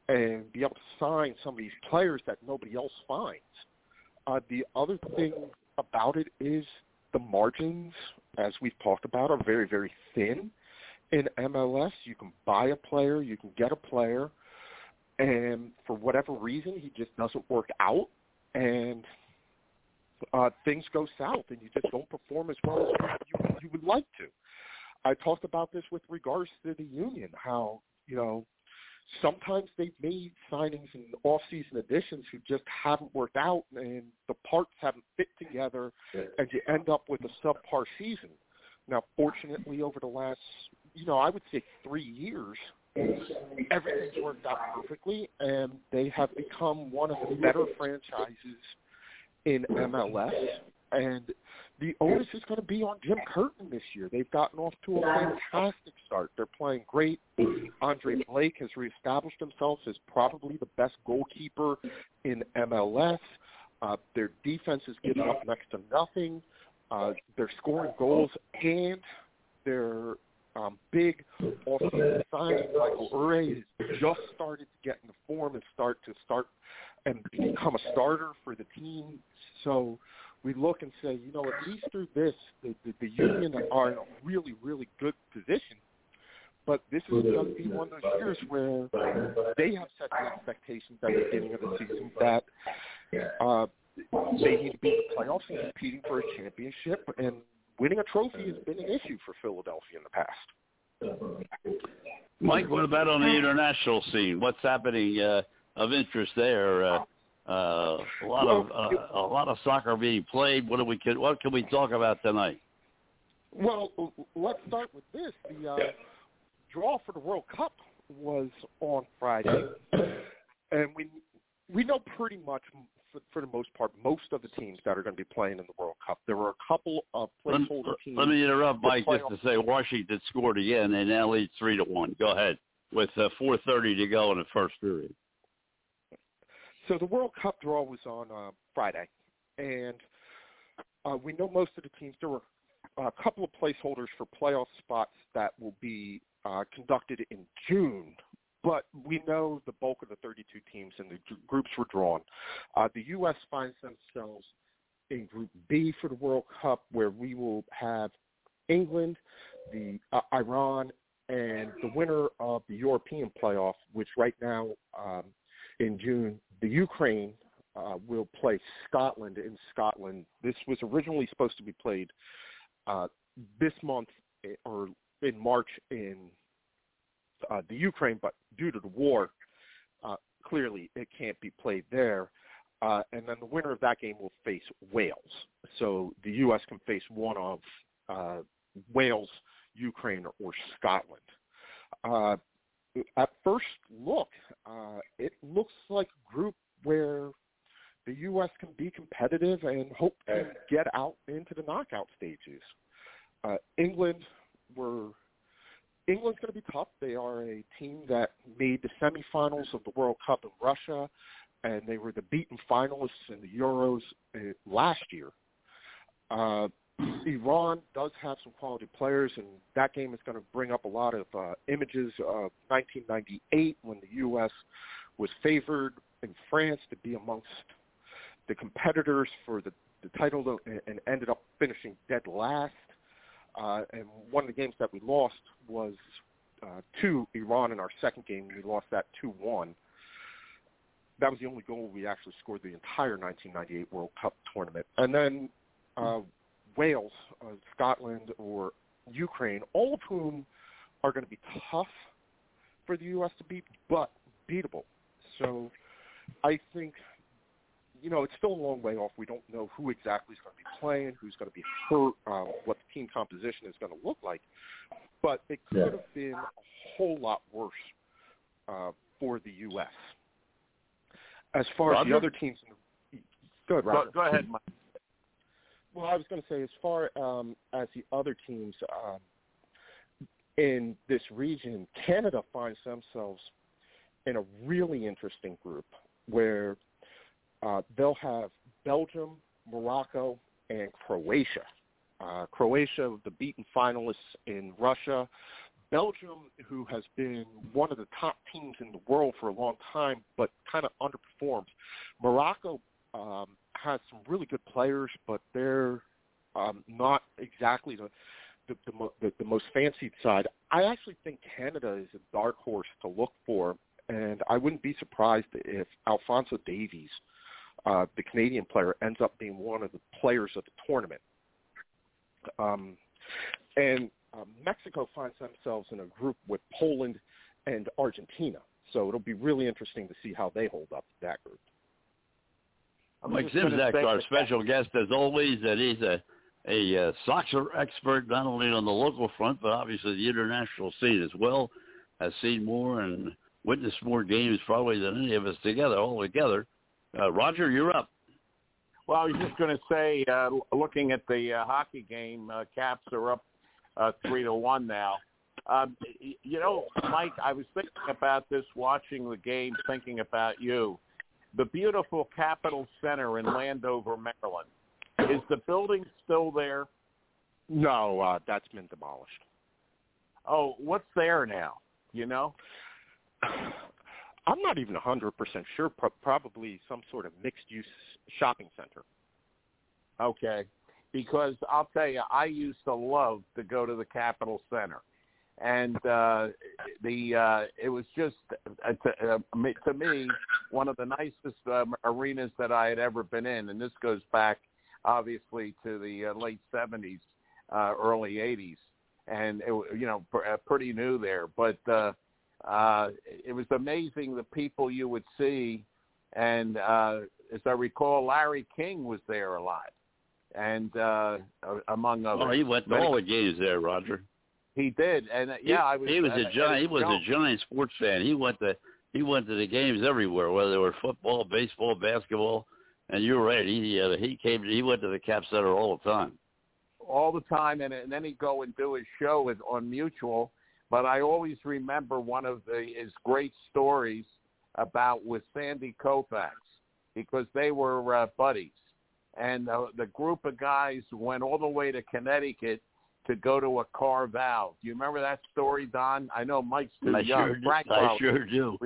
and be able to sign some of these players that nobody else finds. Uh, the other thing about it is the margins, as we've talked about, are very, very thin. In MLS, you can buy a player, you can get a player, and for whatever reason, he just doesn't work out, and uh, things go south, and you just don't perform as well as you, you would like to. I talked about this with regards to the union, how you know sometimes they've made signings and off-season additions who just haven't worked out, and the parts haven't fit together, and you end up with a subpar season. Now, fortunately, over the last, you know, I would say three years, everything's worked out perfectly, and they have become one of the better franchises in MLS. And the onus is going to be on Jim Curtin this year. They've gotten off to a fantastic start. They're playing great. Andre Blake has reestablished himself as probably the best goalkeeper in MLS. Uh, their defense is giving up next to nothing. Uh, they're scoring goals, and their um, big offseason signing, Mikael Uhre, has just started to get in the form and start to start and become a starter for the team. So we look and say, you know, at least through this, the, the, the Union are in a really, really good position. But this is going to be one of those years where they have set the expectations at the beginning of the season that uh, they need to be in the playoffs and competing for a championship. And winning a trophy has been an issue for Philadelphia in the past. Mike, what about on the international scene? What's happening uh, of interest there? Uh, uh, a lot of uh, a lot of soccer being played. What do we can what can we talk about tonight? Well, let's start with this. The uh, draw for the World Cup was on Friday, and we we know pretty much for, for the most part most of the teams that are going to be playing in the World Cup. There were a couple of placeholder let, teams. Let me interrupt, Mike, just to say Washington scored again. They now lead three to one. Go ahead with uh, 4:30 to go in the first period. So the World Cup draw was on uh, Friday, and uh, we know most of the teams. There were a couple of placeholders for playoff spots that will be uh, conducted in June, but we know the bulk of the 32 teams and the groups were drawn. Uh, the U.S. finds themselves in Group B for the World Cup, where we will have England, the uh, Iran, and the winner of the European playoff, which right now um, in June the Ukraine uh, will play Scotland in Scotland. This was originally supposed to be played uh, this month eh, or in March in uh, the Ukraine, but due to the war, uh, clearly it can't be played there. Uh, and then the winner of that game will face Wales. So the U.S. can face one of uh, Wales, Ukraine, or Scotland. Uh, at first look, uh, it looks like a group where the U.S. can be competitive and hope to get out into the knockout stages. Uh, England were England's going to be tough. They are a team that made the semifinals of the World Cup in Russia, and they were the beaten finalists in the Euros uh, last year. Uh, Iran does have some quality players, and that game is going to bring up a lot of uh, images of 1998 when the U.S. was favored in France to be amongst the competitors for the, the title and ended up finishing dead last. Uh, and one of the games that we lost was uh, to Iran in our second game. We lost that 2-1. That was the only goal we actually scored the entire 1998 World Cup tournament. And then uh, Wales, uh, Scotland, or Ukraine, all of whom are going to be tough for the U.S. to beat, but beatable. So I think, you know, it's still a long way off. We don't know who exactly is going to be playing, who's going to be hurt, uh, what the team composition is going to look like. But it could Yeah. have been a whole lot worse uh, for the U.S. As far as the other teams, in the, go ahead, Go, go ahead, Mike. Well, I was going to say, as far um, as the other teams um, in this region, Canada finds themselves in a really interesting group where uh, they'll have Belgium, Morocco, and Croatia. Uh, Croatia, the beaten finalists in Russia. Belgium, who has been one of the top teams in the world for a long time, but kind of underperforms. Morocco um, has some really good players, but they're um, not exactly the the, the, the the most fancied side. I actually think Canada is a dark horse to look for, and I wouldn't be surprised if Alfonso Davies, uh, the Canadian player, ends up being one of the players of the tournament. Um, and um, Mexico finds themselves in a group with Poland and Argentina. So it'll be really interesting to see how they hold up that group. I'm Mike just gonna Simzak, say our that- special guest as always, and he's a a uh, soccer expert not only on the local front but obviously the international scene as well. Has seen more and witnessed more games probably than any of us together, all together. Uh, Roger, you're up. Well, I was just going to say, uh, looking at the uh, hockey game, uh, Caps are up uh, three to one now. Um, you know, Mike, I was thinking about this watching the game, thinking about you. The beautiful Capitol Center in Landover, Maryland. Is the building still there? No, uh, that's been demolished. Oh, what's there now? You know? I'm not even 100% sure. Pro- probably some sort of mixed-use shopping center. Okay. Because I'll tell you, I used to love to go to the Capitol Center. And uh the uh it was just uh, to, uh, me- to me one of the nicest um, arenas that I had ever been in and this goes back obviously to the uh, late 70s uh early 80s and it, you know pr- uh, pretty new there but uh uh it was amazing the people you would see and uh as I recall Larry King was there a lot and uh among others Oh, he went to all the games there, Roger. he did, and uh, yeah, he, I was. He was uh, a giant. He was a giant sports fan. He went to he went to the games everywhere, whether they were football, baseball, basketball. And you're right. He uh, he came. He went to the Cap Center all the time. all the time, and, and then he'd go and do his show with, on Mutual. But I always remember one of the, his great stories about with Sandy Koufax because they were uh, buddies, and uh, the group of guys went all the way to Connecticut to go to a Carvel. Do you remember that story, Don? I know Mike's too I young. sure. Frank I sure do.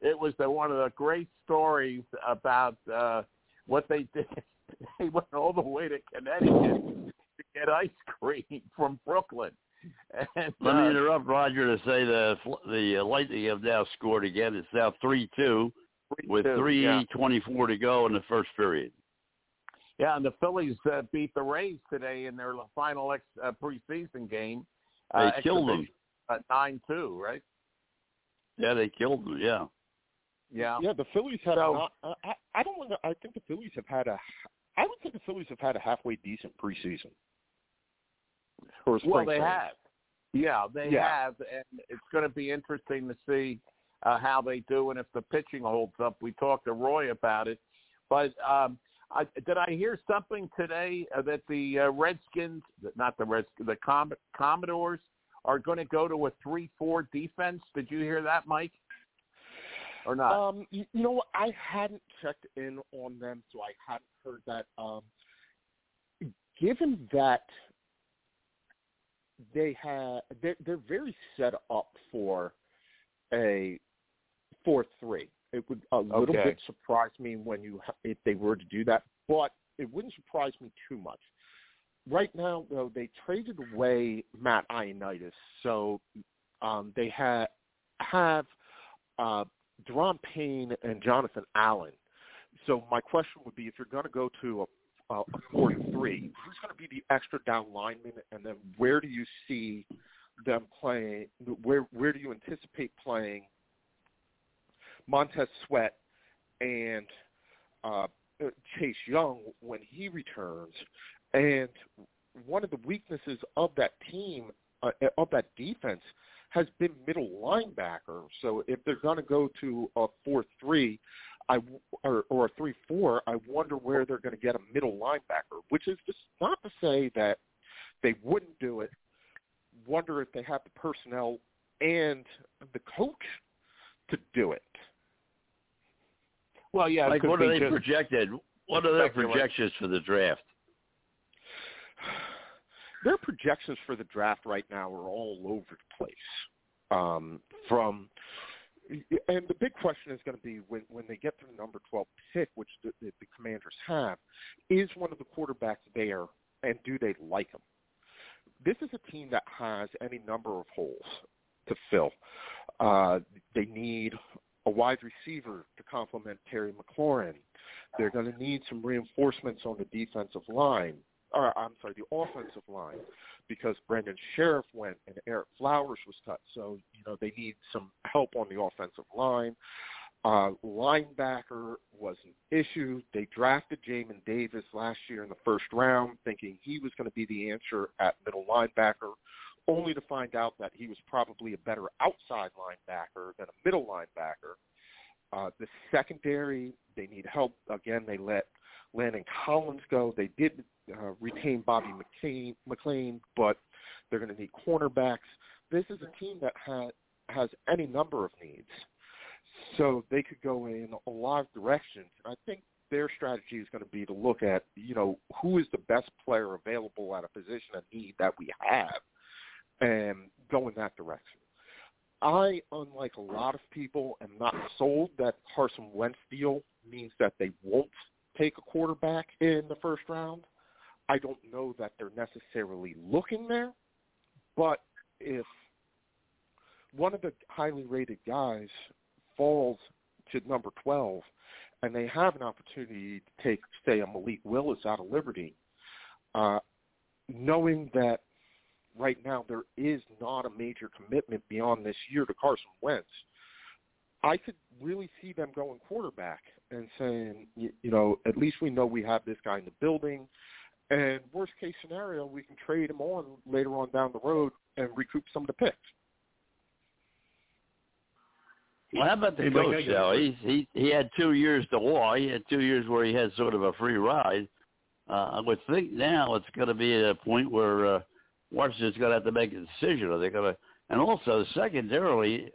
it was the, one of the great stories about uh, what they did. they went all the way to Connecticut to get ice cream from Brooklyn. And, Let me uh, interrupt Roger to say the the uh, Lightning have now scored again. It's now three two with 3-2, yeah. twenty four to go in the first period. Yeah, and the Phillies uh, beat the Rays today in their final ex, uh, preseason game. Uh, They killed them. at Nine two, right? Yeah, they killed them. Yeah. Yeah. Yeah, the Phillies have So- not. uh, I, I don't want to. I think the Phillies have had a. I would say the Phillies have had a halfway decent preseason. Or spring Well, they training. have. Yeah, they Yeah. have, and it's going to be interesting to see uh, how they do and if the pitching holds up. We talked to Roy about it, but um, I, did I hear something today uh, that the uh, Redskins, not the Redskins, the Com- Commodores, are going to go to a three-four defense? Did you hear that, Mike? Or not? Um, you, you know what? I hadn't checked in on them, so I hadn't heard that. Um, given that they had, they're, they're very set up for a four three. It would a little Okay. bit surprise me when you if they were to do that, but it wouldn't surprise me too much. Right now, though, they traded away Matt Ioannidis, so um, they ha- have uh, Daron Payne and Jonathan Allen. So my question would be, if you're going to go to a, a four-three. who's going to be the extra down lineman, and then where do you see them playing? Where where do you anticipate playing Montez Sweat and uh, uh, Chase Young when he returns? And one of the weaknesses of that team, uh, of that defense, has been middle linebacker. So if they're going to go to a four-three, I w- or, or a three-four, I wonder where they're going to get a middle linebacker. Which is just not to say that they wouldn't do it. Wonder if they have the personnel and the coach to do it. well, yeah. Like, what are they just- projected? What are their projections for the draft? their projections for the draft right now are all over the place. Um, from and the big question is going to be when when they get to the number 12 pick, which the, the, the Commanders have, is one of the quarterbacks there, and do they like him? This is a team that has any number of holes to fill. Uh, they need a wide receiver to complement Terry McLaurin. They're going to need some reinforcements on the defensive line, or I'm sorry, the offensive line, because Brandon Scherff went and Ereck Flowers was cut. So you know they need some help on the offensive line. Uh, linebacker was an issue. They drafted Jamin Davis last year in the first round, thinking he was going to be the answer at middle linebacker, only to find out that he was probably a better outside linebacker than a middle linebacker. Uh, the secondary, they need help. Again, they let Landon Collins go. They did uh, retain Bobby McCain, McLean, but they're going to need cornerbacks. This is a team that ha- has any number of needs. So they could go in a lot of directions. I think their strategy is going to be to look at, you know, who is the best player available at a position of need that we have and go in that direction. I, unlike a lot of people, am not sold that Carson Wentz deal means that they won't take a quarterback in the first round. I don't know that they're necessarily looking there, but if one of the highly rated guys falls to number 12 and they have an opportunity to take, say, a Malik Willis out of Liberty, uh, knowing that right now there is not a major commitment beyond this year to Carson Wentz, I could really see them going quarterback and saying, you, you know, at least we know we have this guy in the building. And worst case scenario, we can trade him on later on down the road and recoup some of the picks. Well, how about the coach, though? He, he he had two years to walk. He had two years where he had sort of a free ride. Uh, I would think now it's going to be at a point where uh, Washington's going to have to make a decision. Are they going to? And also, secondarily,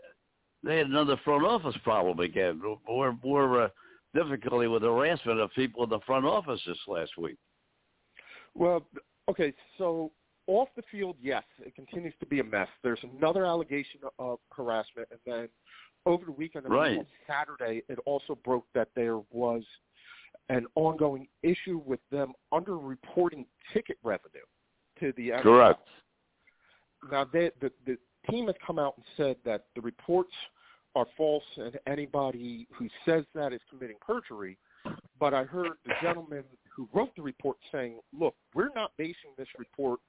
they had another front office problem again. More more uh, difficulty with harassment of people in the front office this last week. Well, okay, so off the field, yes, it continues to be a mess. There's another allegation of harassment, and then over the weekend, right. on Saturday, it also broke that there was an ongoing issue with them underreporting ticket revenue to the NFL. Correct. Now, they, the the team has come out and said that the reports are false, and anybody who says that is committing perjury. But I heard the gentleman who wrote the report saying, "Look, we're not basing this report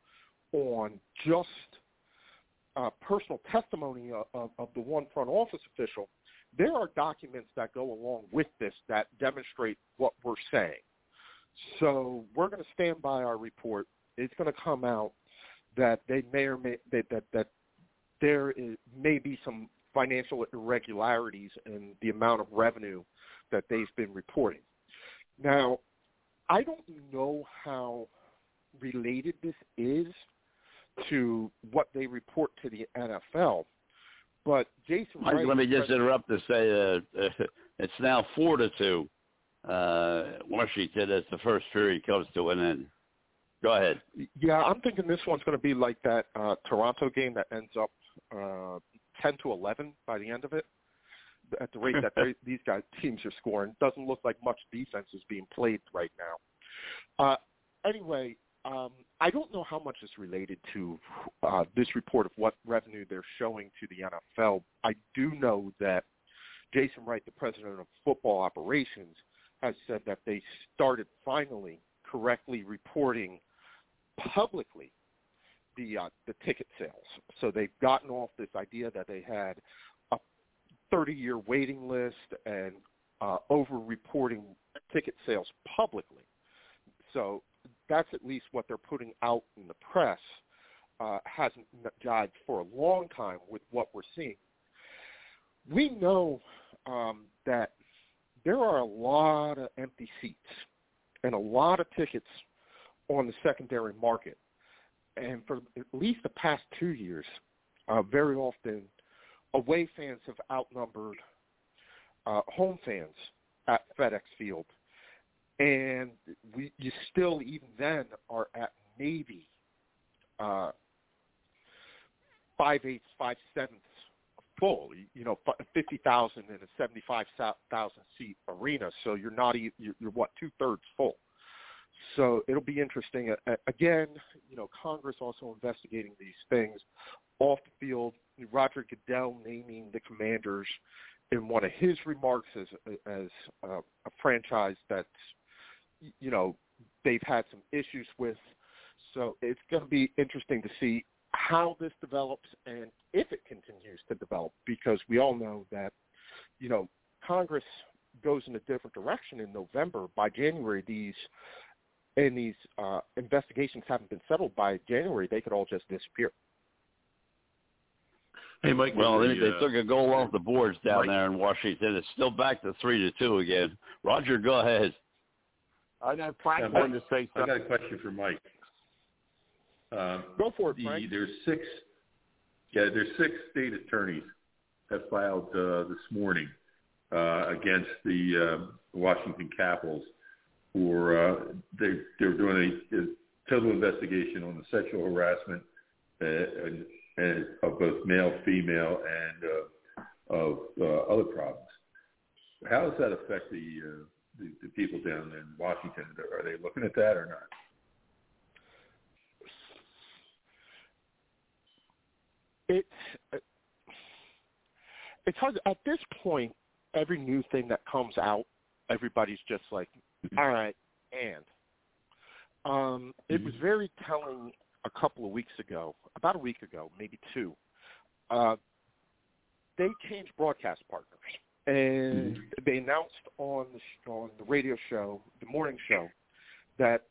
on just uh, personal testimony of, of, the one front office official. There are documents that go along with this that demonstrate what we're saying. So we're going to stand by our report. It's going to come out that they may or may that that, that there is, may be some financial irregularities in the amount of revenue that they've been reporting. Now, I don't know how related this is to what they report to the NFL, but Jason. Wright, let me just interrupt to say uh, uh, it's now four to two. Uh, Washington as the first period comes to an end. Go ahead. Yeah, I'm thinking this one's going to be like that uh, Toronto game that ends up uh, 10 to 11 by the end of it. At the rate that they, these guys teams are scoring, doesn't look like much defense is being played right now. Uh, anyway, um, I don't know how much is related to uh, this report of what revenue they're showing to the NFL. I do know that Jason Wright, the president of football operations, has said that they started finally correctly reporting publicly the uh, the ticket sales. So they've gotten off this idea that they had 30-year waiting list and uh, over-reporting ticket sales publicly. So that's at least what they're putting out in the press. Uh, hasn't jived for a long time with what we're seeing. We know um, that there are a lot of empty seats and a lot of tickets on the secondary market. And for at least the past two years, uh, very often away fans have outnumbered uh, home fans at FedEx Field. And we, you still, even then, are at maybe uh, five eighths, five sevenths full. You, know, fifty thousand in a seventy-five thousand seat arena. So you're not you're what two thirds full. So it'll be interesting. Again, you know, Congress also investigating these things off the field. Roger Goodell naming the Commanders in one of his remarks as as uh, a franchise that's you know they've had some issues with. So it's going to be interesting to see how this develops and if it continues to develop because we all know that you know Congress goes in a different direction in November. By January, these and these uh, investigations haven't been settled by January, they could all just disappear. Hey, Mike. Well, the, they, they uh, took a goal off the boards down Mike? there in Washington. It's still back to three to two again. Roger, go ahead. I know Frank Yeah, Mike, to say I got a question for Mike. Um, Go for it, the, Frank. there's six. Yeah, there's six state attorneys that filed uh, this morning uh, against the uh, Washington Capitals for uh, they they're doing a, a total investigation on the sexual harassment uh, and, and of both male, female, and uh, of other problems. How does that affect the, the the people down in Washington? Are they looking at that or not? it's it's hard at this point every new thing that comes out everybody's just like all right. And um it was very telling a couple of weeks ago about a week ago maybe two uh they changed broadcast partners. And they announced on the on the radio show the morning show that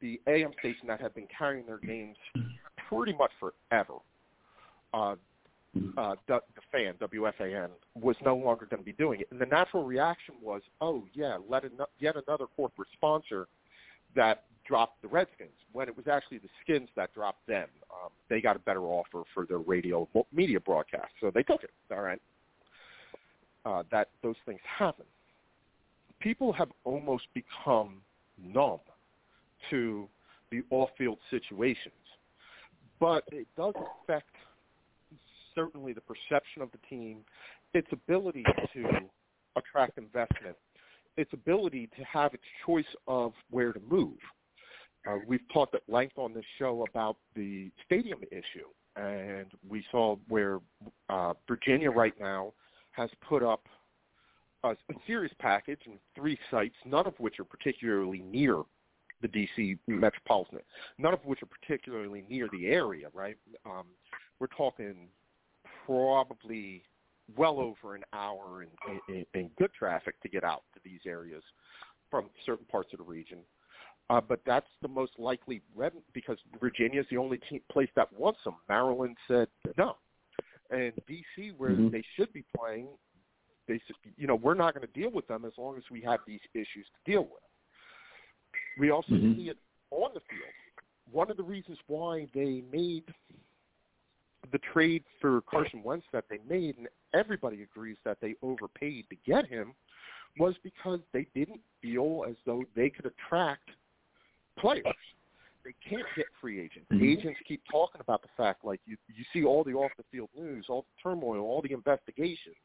the AM station that had been carrying their games pretty much forever. Uh, uh, the, the fan, WFAN, was no longer going to be doing it. And the natural reaction was, oh, yeah, let an- yet another corporate sponsor that dropped the Redskins, when it was actually the Skins that dropped them. Um, they got a better offer for their radio media broadcast, so they took it. All right. Uh, that those things happen. People have almost become numb to the off-field situations, but it does affect certainly the perception of the team, its ability to attract investment, its ability to have its choice of where to move. Uh, we've talked at length on this show about the stadium issue, and we saw where uh, Virginia right now has put up a, a serious package in three sites, none of which are particularly near the DC metropolitan, none of which are particularly near the area, right? Um, we're talking probably well over an hour in, in, in good traffic to get out to these areas from certain parts of the region. Uh, but that's the most likely rev- because Virginia is the only team, place that wants them. Maryland said no, and DC, where Mhm. they should be playing, they said, you know, we're not going to deal with them as long as we have these issues to deal with. We also Mhm. see it on the field. One of the reasons why they made the trade for Carson Wentz that they made, and everybody agrees that they overpaid to get him, was because they didn't feel as though they could attract players. They can't get free agents. Mhm. Agents keep talking about the fact, like you, you see all the off the field news, all the turmoil, all the investigations.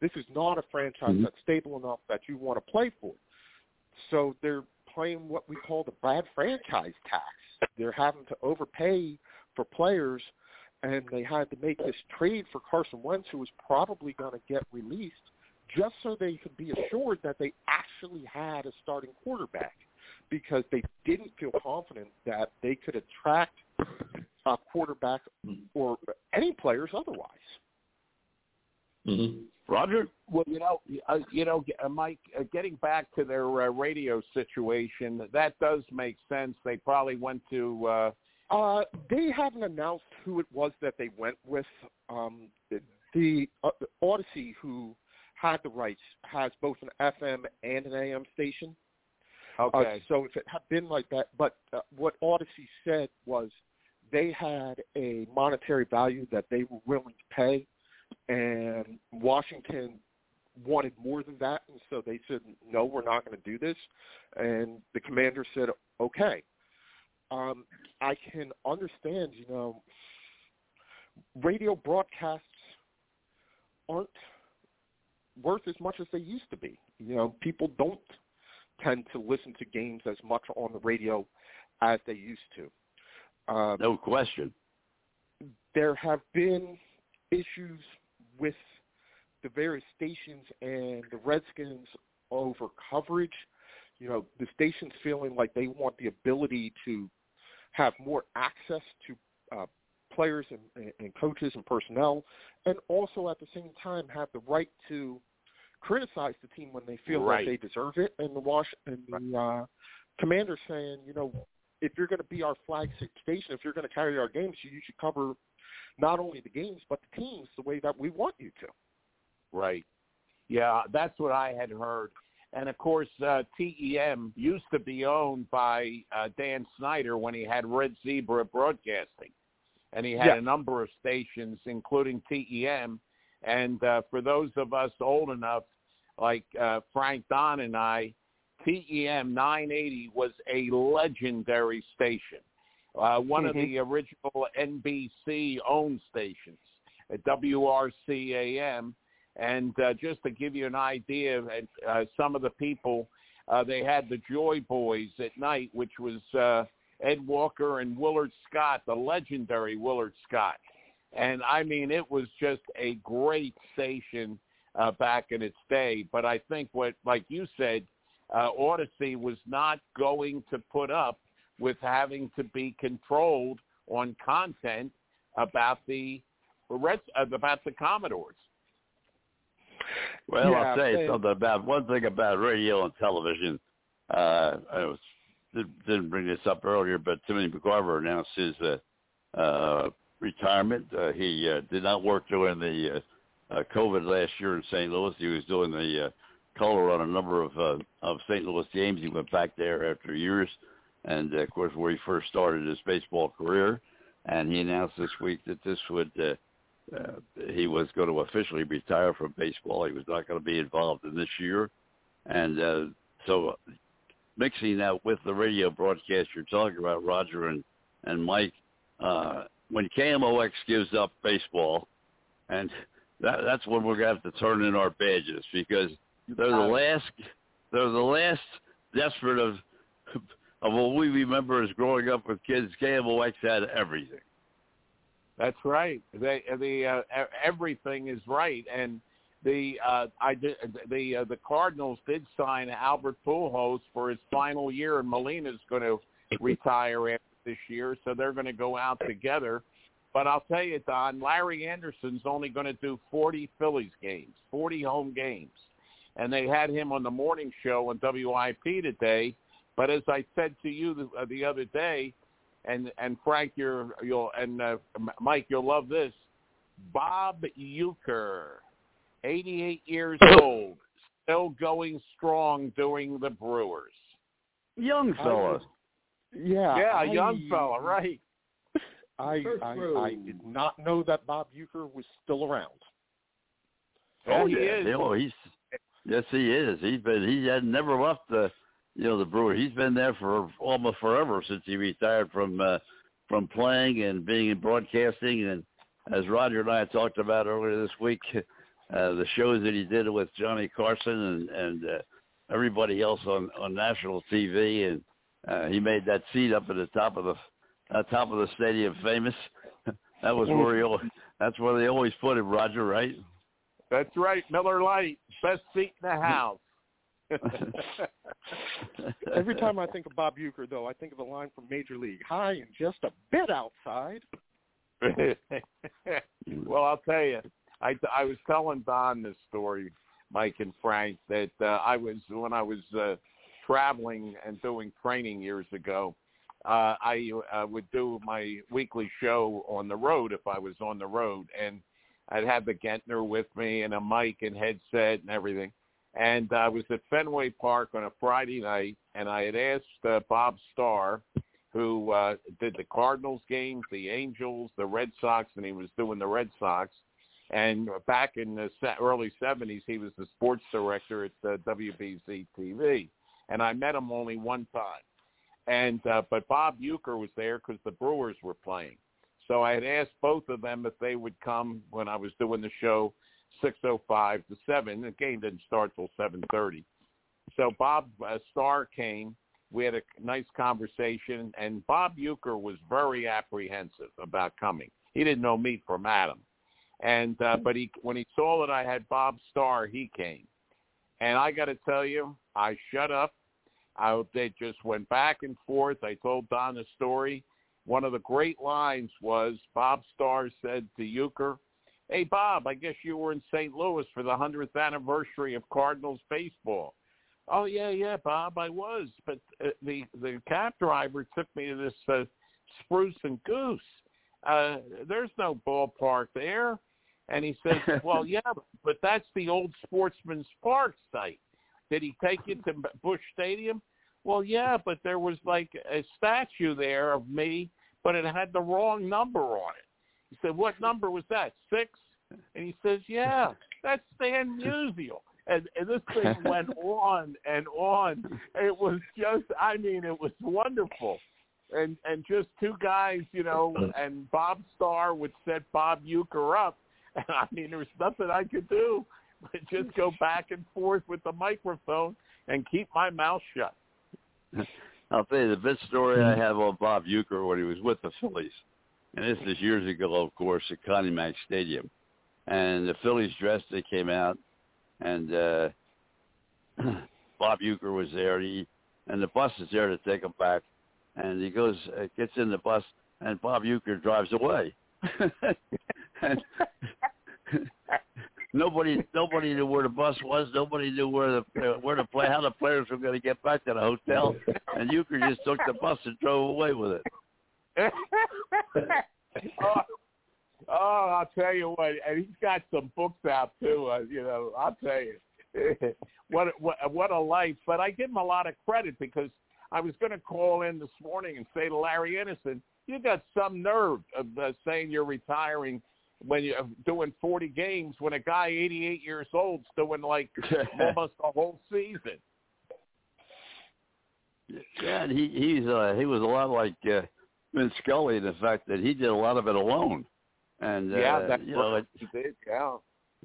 This is not a franchise Mhm. that's stable enough that you want to play for. So they're playing what we call the bad franchise tax. They're having to overpay for players, and they had to make this trade for Carson Wentz, who was probably going to get released, just so they could be assured that they actually had a starting quarterback, because they didn't feel confident that they could attract a quarterback or any players otherwise. Mm-hmm. Roger? Well, you know, uh, you know, uh, Mike. Uh, getting back to their uh, radio situation, that does make sense. They probably went to. Uh, Uh, they haven't announced who it was that they went with. Um, the, the uh, Audacy, who had the rights, has both an FM and an AM station. okay. Uh, so if it had been like that, but uh, what Audacy said was they had a monetary value that they were willing to pay, and Washington wanted more than that, and so they said, no, we're not going to do this. And the commander said, okay. Um, I can understand. You know, radio broadcasts aren't worth as much as they used to be. You know, people don't tend to listen to games as much on the radio as they used to. Um, No question. there have been issues with the various stations and the Redskins over coverage. You know, the stations feeling like they want the ability to have more access to uh, players and, and coaches and personnel, and also at the same time have the right to criticize the team when they feel Right. that they deserve it. And the Wash and the uh, Commanders saying, you know, if you're going to be our flagship station, if you're going to carry our games, you should cover not only the games but the teams the way that we want you to. Right. Yeah, that's what I had heard. And of course, uh, TEM used to be owned by uh, Dan Snyder when he had Red Zebra Broadcasting, and he had Yeah. a number of stations, including TEM. And uh, for those of us old enough, like uh, Frank Don and I, TEM 980 was a legendary station, uh, one of Mhm. the original NBC owned stations, WRCAM. And uh, just to give you an idea, uh, some of the people, uh, they had the Joy Boys at night, which was uh, Ed Walker and Willard Scott, the legendary Willard Scott. And I mean, it was just a great station uh, back in its day. But I think what, like you said, uh, Audacy was not going to put up with having to be controlled on content about the uh, about the Commanders. Well, Yeah, I'll tell you something about one thing about radio and television. Uh, I was, did- didn't bring this up earlier, but Timothy McCarver announced his uh, uh, retirement. Uh, he uh, did not work during the uh, uh, COVID last year in St. Louis. He was doing the uh, color on a number of uh, of St. Louis games. He went back there after years, and uh, of course, where he first started his baseball career. And he announced this week that this would uh, uh, he was going to officially retire from baseball. He was not going to be involved in this year, and uh, so mixing that with the radio broadcast you're talking about, Roger and and Mike, uh, when KMOX gives up baseball, and that, that's when we're going to have to turn in our badges because they're the last they're the last desperate of of what we remember as growing up with kids. KMOX had everything. That's right. They the uh, everything is right, and the uh, I did the uh, the Cardinals did sign Albert Pujols for his final year, and Molina's going to retire after this year, so they're going to go out together. But I'll tell you, Don, Larry Andersen's only going to do 40 Phillies games, 40 home games, and they had him on the morning show on WIP today. But as I said to you the, uh, the other day, and and Frank, you're you'll and uh, Mike, you'll love this. Bob Uecker, 88 years old, still going strong doing the Brewers. Young fella. Yeah, yeah, I, a young fella, right? I, I I did not know that Bob Uecker was still around. Oh he yeah, is. You know, he's yes, he is. He's been he had never left the you know the Brewer. He's been there for almost forever since he retired from uh, from playing and being in broadcasting. And as Roger and I talked about earlier this week, uh, the shows that he did with Johnny Carson and and uh, everybody else on on national TV, and uh, he made that seat up at the top of the uh, top of the stadium famous. that was where he. al- That's where they always put him, Roger. Right? That's right, Miller Lite, best seat in the house. Every time I think of Bob Uecker, though, I think of a line from Major League: "High and just a bit outside." well, I'll tell you, I I was telling Don this story, Mike and Frank, that uh, I was when I was uh, traveling and doing training years ago. Uh, I uh, would do my weekly show on the road if I was on the road, and I'd have the Gentner with me and a mic and headset and everything. And I was at Fenway Park on a Friday night, and I had asked uh, Bob Starr, who uh, did the Cardinals games, the Angels, the Red Sox, and he was doing the Red Sox. And back in the early 70s, he was the sports director at uh, WBZ TV. And I met him only one time. and uh, but Bob Uecker was there because the Brewers were playing. So I had asked both of them if they would come when I was doing the show, six oh five to seven. The game didn't start till seven thirty. So Bob uh, Starr came. We had a nice conversation, and Bob Uecker was very apprehensive about coming. He didn't know me from Adam, and uh, but he when he saw that I had Bob Starr, he came. And I got to tell you, I shut up. I, they just went back and forth. I told Don the story. One of the great lines was Bob Starr said to Uecker, hey, Bob, I guess you were in St. Louis for the 100th anniversary of Cardinals baseball. Oh, yeah, yeah, Bob, I was. But uh, the, the cab driver took me to this uh, Spruce and Goose. Uh, there's no ballpark there. And he says, well, yeah, but that's the old Sportsman's Park site. Did he take you to Busch Stadium? Well, yeah, but there was like a statue there of me, but it had the wrong number on it. He said, what number was that? Six? And he says, yeah, that's Stan Musial. And, and this thing went on and on. It was just, I mean, it was wonderful. And and just two guys, you know, and Bob Starr would set Bob Uecker up. And I mean, there was nothing I could do but just go back and forth with the microphone and keep my mouth shut. I'll tell you the best story I have on Bob Uecker when he was with the Phillies, and this is years ago, of course, at Connie Mack Stadium, and the Phillies dressed. They came out, and uh Bob Uecker was there. He and the bus is there to take him back, and he goes, uh, gets in the bus, and Bob Uecker drives away. and nobody nobody knew where the bus was. Nobody knew where the uh, where the play how the players were going to get back to the hotel. And Uecker just took the bus and drove away with it. Oh, oh, I'll tell you what, and he's got some books out too. Uh, you know, I'll tell you what what what a life. But I give him a lot of credit because I was going to call in this morning and say to Larry Andersen, you got some nerve of uh, saying you're retiring when you're doing 40 games when a guy 88 years old's doing like almost a whole season. Yeah, and he he's uh, he was a lot like uh, Vin Scully the fact that he did a lot of it alone. And uh, yeah, that's you know, what he did. Yeah,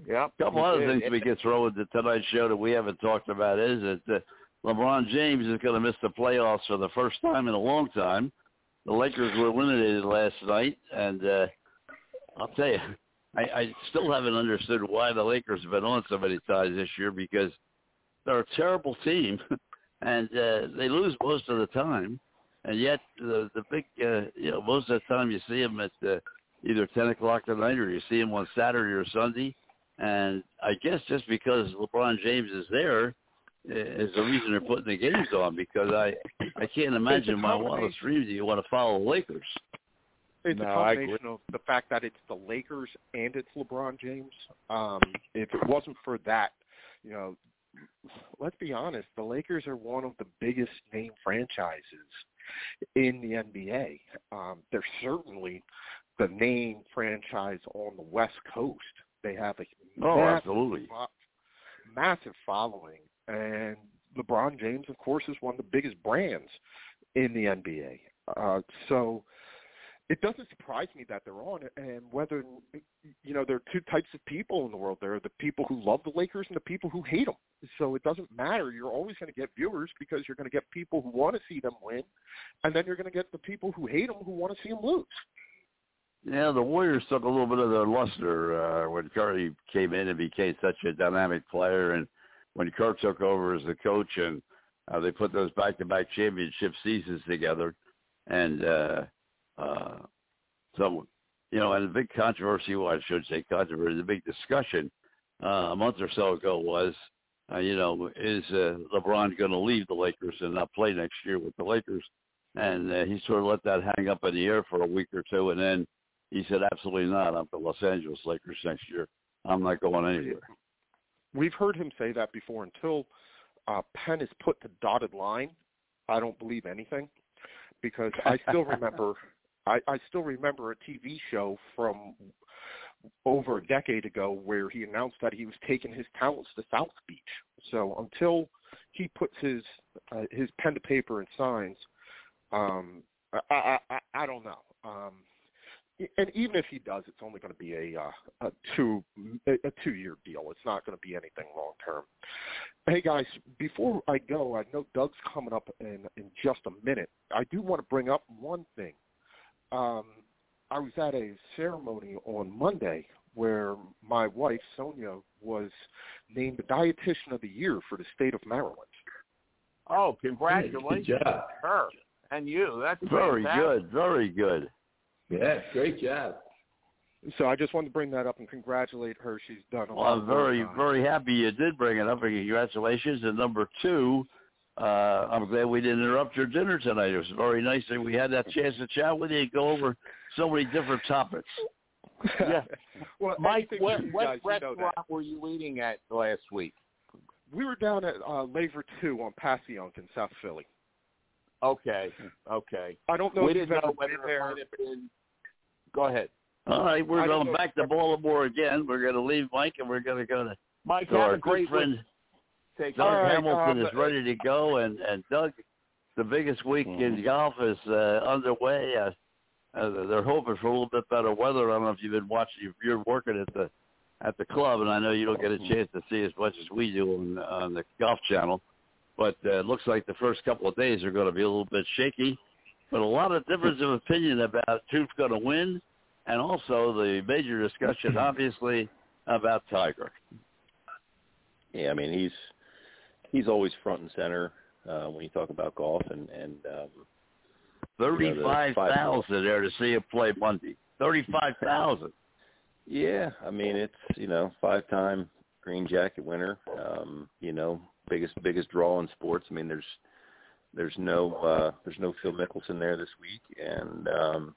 yeah. a couple he other did. things we get thrown with the Tonight Show that we haven't talked about is that uh, LeBron James is going to miss the playoffs for the first time in a long time. The Lakers were eliminated last night, and uh, I'll tell you, I, I still haven't understood why the Lakers have been on so many times this year because they're a terrible team, and uh, they lose most of the time, and yet the the big uh, you know most of the time you see them at uh, either ten o'clock at night or you see them on Saturday or Sunday, and I guess just because LeBron James is there uh, the reason they're putting the games on because I I can't imagine my wildest dreams that you want to follow the Lakers. It's No, a I agree. combination of the fact that it's the Lakers and it's LeBron James. Um, if it wasn't for that, you know, let's be honest, the Lakers are one of the biggest name franchises in the NBA. Um, they're certainly the main franchise on the West Coast. They have a Oh, massive, absolutely. massive following, and LeBron James, of course, is one of the biggest brands in the NBA. Uh, so it doesn't surprise me that they're on it and whether you know there are two types of people in the world. There are the people who love the lakers and the people who hate them so it doesn't matter. You're always going to get viewers because you're going to get people who want to see them win and then you're going to get the people who hate them who want to see them lose. Yeah, the Warriors took a little bit of their luster uh, when Curry came in and became such a dynamic player, and when Kerr took over as the coach, and uh, they put those back-to-back championship seasons together, and uh, uh, so you know, and the big controversy, well, I should say controversy, the big discussion uh, a month or so ago was, uh, you know, is uh, LeBron going to leave the Lakers and not play next year with the Lakers? And uh, he sort of let that hang up in the air for a week or two, and then he said, absolutely not. I'm the Los Angeles Lakers next year. I'm not going anywhere. we've heard him say that before until uh Penn is put the dotted line I don't believe anything because I still remember I, I still remember a TV show from over a decade ago where he announced that he was taking his talents to South Beach. So until he puts his uh, his pen to paper and signs, Um, I, I, I, don't know. Um, and even if he does, it's only going to be a, uh, a two a two year deal. It's not going to be anything long term. Hey guys, before I go, I know Doug's coming up in in just a minute. I do want to bring up one thing. Um, I was at a ceremony on Monday where my wife Sonia was named the dietitian of the year for the state of Maryland. Oh, congratulations Good to her and you. That's Very fantastic. good, very good. Yeah, great job. So I just wanted to bring that up and congratulate her. She's done a Well, lot. I'm very, very happy you did bring it up. Congratulations. And number two, uh, I'm glad we didn't interrupt your dinner tonight. It was very nice that we had that chance to chat with you and go over so many different topics. Yeah. well, Mike, what, what guys, you know restaurant were you eating at last week? We were down at uh, Laver Two on Passyunk in South Philly. Okay, okay. I don't know we if you've didn't know ever whether been it there. might have been. Go ahead, All right, we're I going back to Baltimore again. We're going to leave Mike and we're going to go to Mike. so Have our a great good friend week. Take Doug care. right, Hamilton is ready to go. And, and Doug, the biggest week in golf is uh, underway. Uh, uh, they're hoping for a little bit better weather. I don't know if you've been watching. If you're working at the at the club, and I know you don't get a chance to see as much as we do on, on the Golf Channel. But uh, it looks like the first couple of days are going to be a little bit shaky. But a lot of difference of opinion about who's going to win, and also the major discussion, obviously, about Tiger. Yeah, I mean he's he's always front and center uh, when you talk about golf, and and um, Thirty-five thousand there to see him play Monday. Thirty-five thousand. yeah, I mean it's you know five time green jacket winner, um, you know biggest biggest draw in sports. I mean there's there's no uh, there's no Phil Mickelson there this week, and um,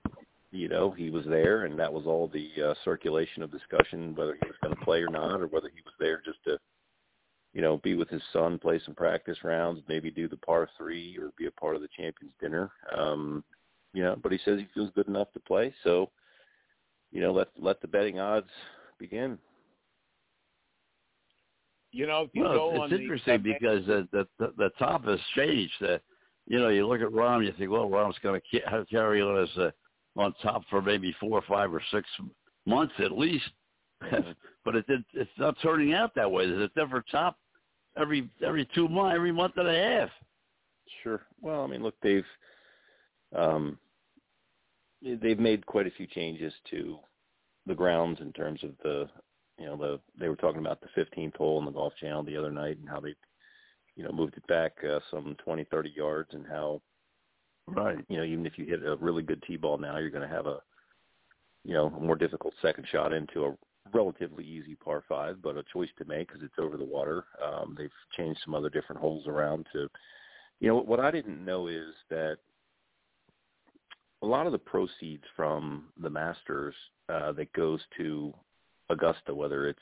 you know he was there, and that was all the uh, circulation of discussion whether he was going to play or not, or whether he was there just to you know, be with his son, play some practice rounds, maybe do the par three or be a part of the champions dinner. Um, you know, but he says he feels good enough to play, so you know, let let the betting odds begin. You know, if you Well, go it's, on it's the interesting because the, the the the top has changed. Uh, you know, you look at Rahm, you think, well, Rahm's going to ca- carry on as uh, on top for maybe four or five or six months at least. But it did, it's not turning out that way. There's a different top every every two months, every month and a half. Sure. Well, I mean, look, they've um, they've made quite a few changes to the grounds in terms of the you know the they were talking about the 15th hole in the golf channel the other night and how they you know moved it back uh, some 20 30 yards and how Right. you know even if you hit a really good tee ball now you're going to have a you know a more difficult second shot into a relatively easy par five but a choice to make because it's over the water. Um they've changed some other different holes around to you know what i didn't know is that a lot of the proceeds from the masters uh that goes to augusta whether it's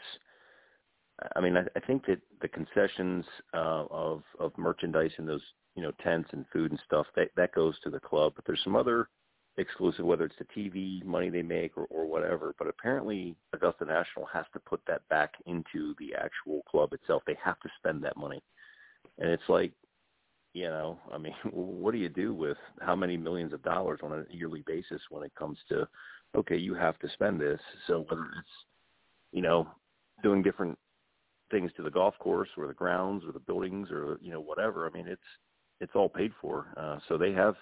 i mean i, I think that the concessions uh of of merchandise and those you know tents and food and stuff that that goes to the club but there's some other exclusive whether it's the tv money they make or, or whatever but apparently augusta national has to put that back into the actual club itself. They have to spend that money. And it's like you know i mean what do you do with how many millions of dollars on a yearly basis when it comes to okay you have to spend this? So whether it's you know doing different things to the golf course or the grounds or the buildings or you know whatever i mean it's it's all paid for. Uh so they have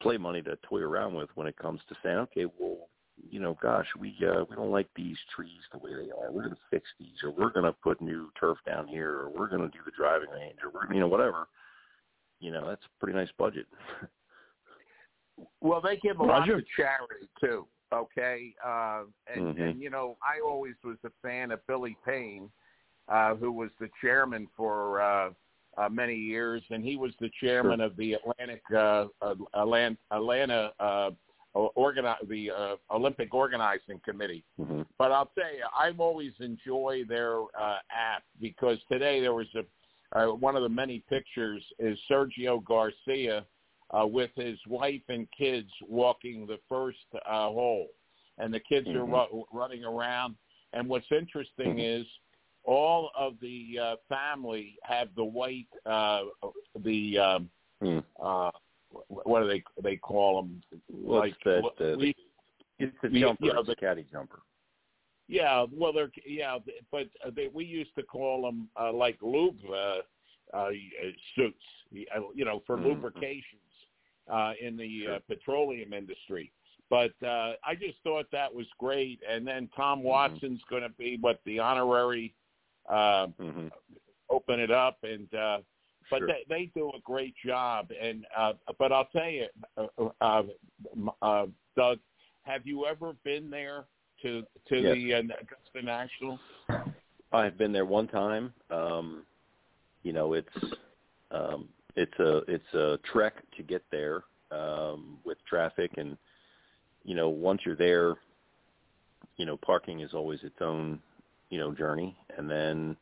play money to toy around with when it comes to saying okay well you know gosh we uh we don't like these trees the way they are we're going to fix these or we're going to put new turf down here or we're going to do the driving range or we're you know whatever you know that's a pretty nice budget Well, they give a lot to charity too. Okay, uh, and Mhm. and you know, I always was a fan of Billy Payne, uh, who was the chairman for uh, uh, many years, and he was the chairman of the Atlantic uh, uh, Atlanta, Atlanta uh, organi- the uh, Olympic organizing committee. hmm But I'll tell you, I've always enjoyed their uh, app because today there was a uh, one of the many pictures is Sergio Garcia uh, with his wife and kids walking the first uh, hole, and the kids are Mhm. ru- running around. And what's interesting is all of the uh, family have the white, uh, the um, Mm. uh, what do they they call them? Well, like the, what- the, we- it's the jumper, know, it's the- the caddy jumper. Yeah, well, they're yeah, but they, we used to call them uh, like lube uh, uh, suits, you know, for Mhm. lubrications uh, in the uh, petroleum industry. But uh, I just thought that was great. And then Tom Watson's going to be what the honorary uh, hmm open it up, and uh, but Sure. they, they do a great job. And uh, but I'll tell you, uh, uh, uh, Doug, have you ever been there to to Yes. the uh, Augusta National? I've been there one time. Um, you know, it's um, it's a it's a trek to get there um, with traffic, and you know, once you're there, you know, parking is always its own you know journey, and then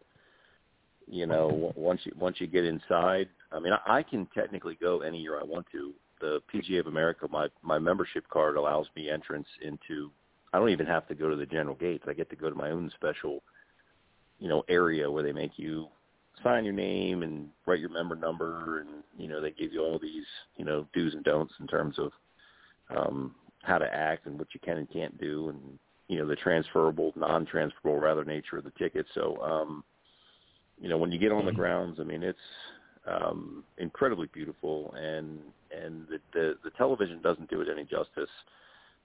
you know once you once you get inside, I mean, I, I can technically go any year I want to. The PGA of America, my my membership card allows me entrance into. I don't even have to go to the general gates. I get to go to my own special you know area where they make you sign your name and write your member number and you know they give you all these you know do's and don'ts in terms of um how to act and what you can and can't do and you know the transferable non-transferable rather nature of the ticket so um you know when you get on the grounds i mean it's um incredibly beautiful and and the the, the television doesn't do it any justice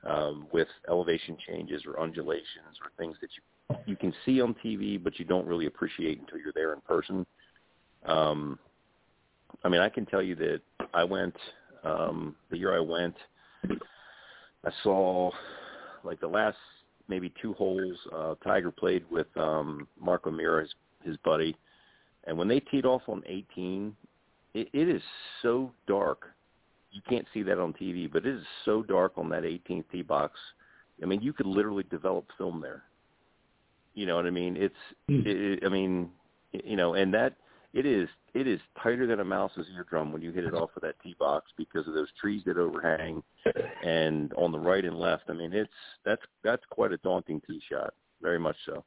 um with elevation changes or undulations or things that you you can see on TV, but you don't really appreciate until you're there in person. Um, I mean, I can tell you that I went um, the year I went. I saw like the last maybe two holes. Uh, Tiger played with um, Mark O'Meara, his, his buddy, and when they teed off on 18, it, it is so dark. You can't see that on TV, but it is so dark on that 18th tee box. I mean, you could literally develop film there. You know what I mean? It's, it, I mean, you know, and that it is it is tighter than a mouse's eardrum when you hit it off of that tee box because of those trees that overhang, and on the right and left. I mean, it's that's that's quite a daunting tee shot, very much so.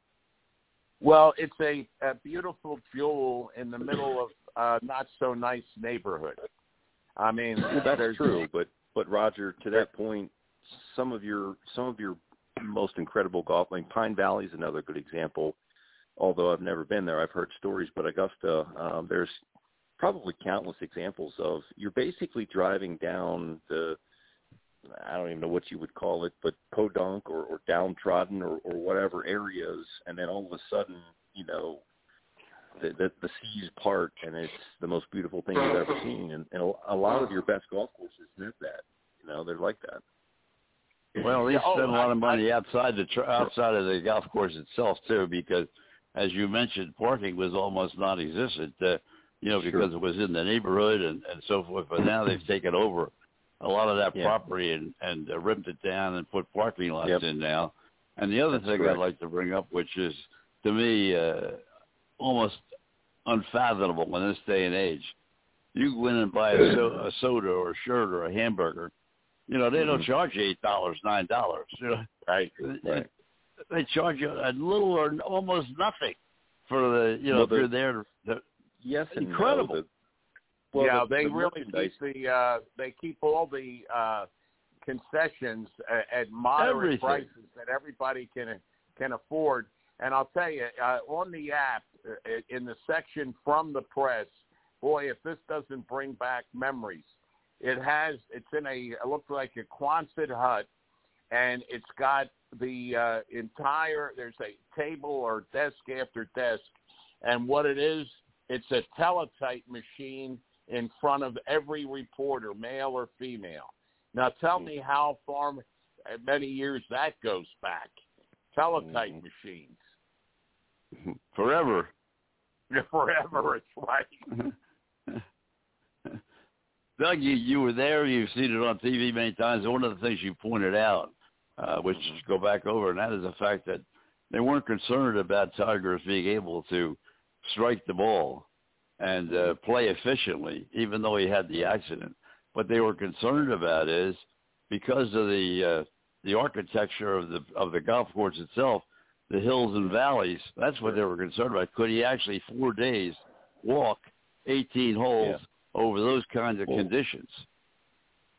Well, it's a, a beautiful jewel in the middle of uh, not so nice neighborhood. I mean, Well, that's true, but but Roger, to that point, some of your some of your most incredible golf, like Pine Valley is another good example. Although I've never been there, I've heard stories. But Augusta, um, there's probably countless examples of you're basically driving down the I don't even know what you would call it, but podunk or, or downtrodden or, or whatever areas, and then all of a sudden, you know, the, the the seas part, and it's the most beautiful thing you've ever seen. And, and a lot of your best golf courses have that. You know, they're like that. Well, they Yeah, oh, spend a lot I- of money outside the tr outside of the golf course itself too, because as you mentioned, parking was almost non-existent. Uh, you know, Sure. because it was in the neighborhood and and so forth. But now they've taken over a lot of that Yeah. property and and uh, ripped it down and put parking lots Yep. in now. And the other That's thing correct. I'd like to bring up, which is to me uh, almost unfathomable in this day and age, you go in and buy a, so- a soda or a shirt or a hamburger. You know, they don't Mhm. charge you eight dollars, nine dollars. You know, right. Right. They charge you a little or almost nothing for the you know Well, if you're there. The, Yes, and no. Incredible. The- well, yeah, the- they the really keep the uh, they keep all the uh, concessions at, at moderate Everything. prices that everybody can can afford. And I'll tell you, uh, on the app, uh, in the section from the press, boy, if this doesn't bring back memories, it has. It's in a it looks like a Quonset hut, and it's got the uh, entire. There's a table or desk after desk, and what it is, it's a teletype machine in front of every reporter, male or female. Now tell me how far many years that goes back. Teletype Mhm. machines. forever. Forever, it's right. Doug, you, you were there. You've seen it on TV many times. One of the things you pointed out, uh, which is go back over, and that is the fact that they weren't concerned about Tigers being able to strike the ball and uh, play efficiently, even though he had the accident. What they were concerned about is because of the uh, the architecture of the of the golf course itself, the hills and valleys. That's what they were concerned about. Could he actually four days walk 18 holes over those kinds of Well- conditions?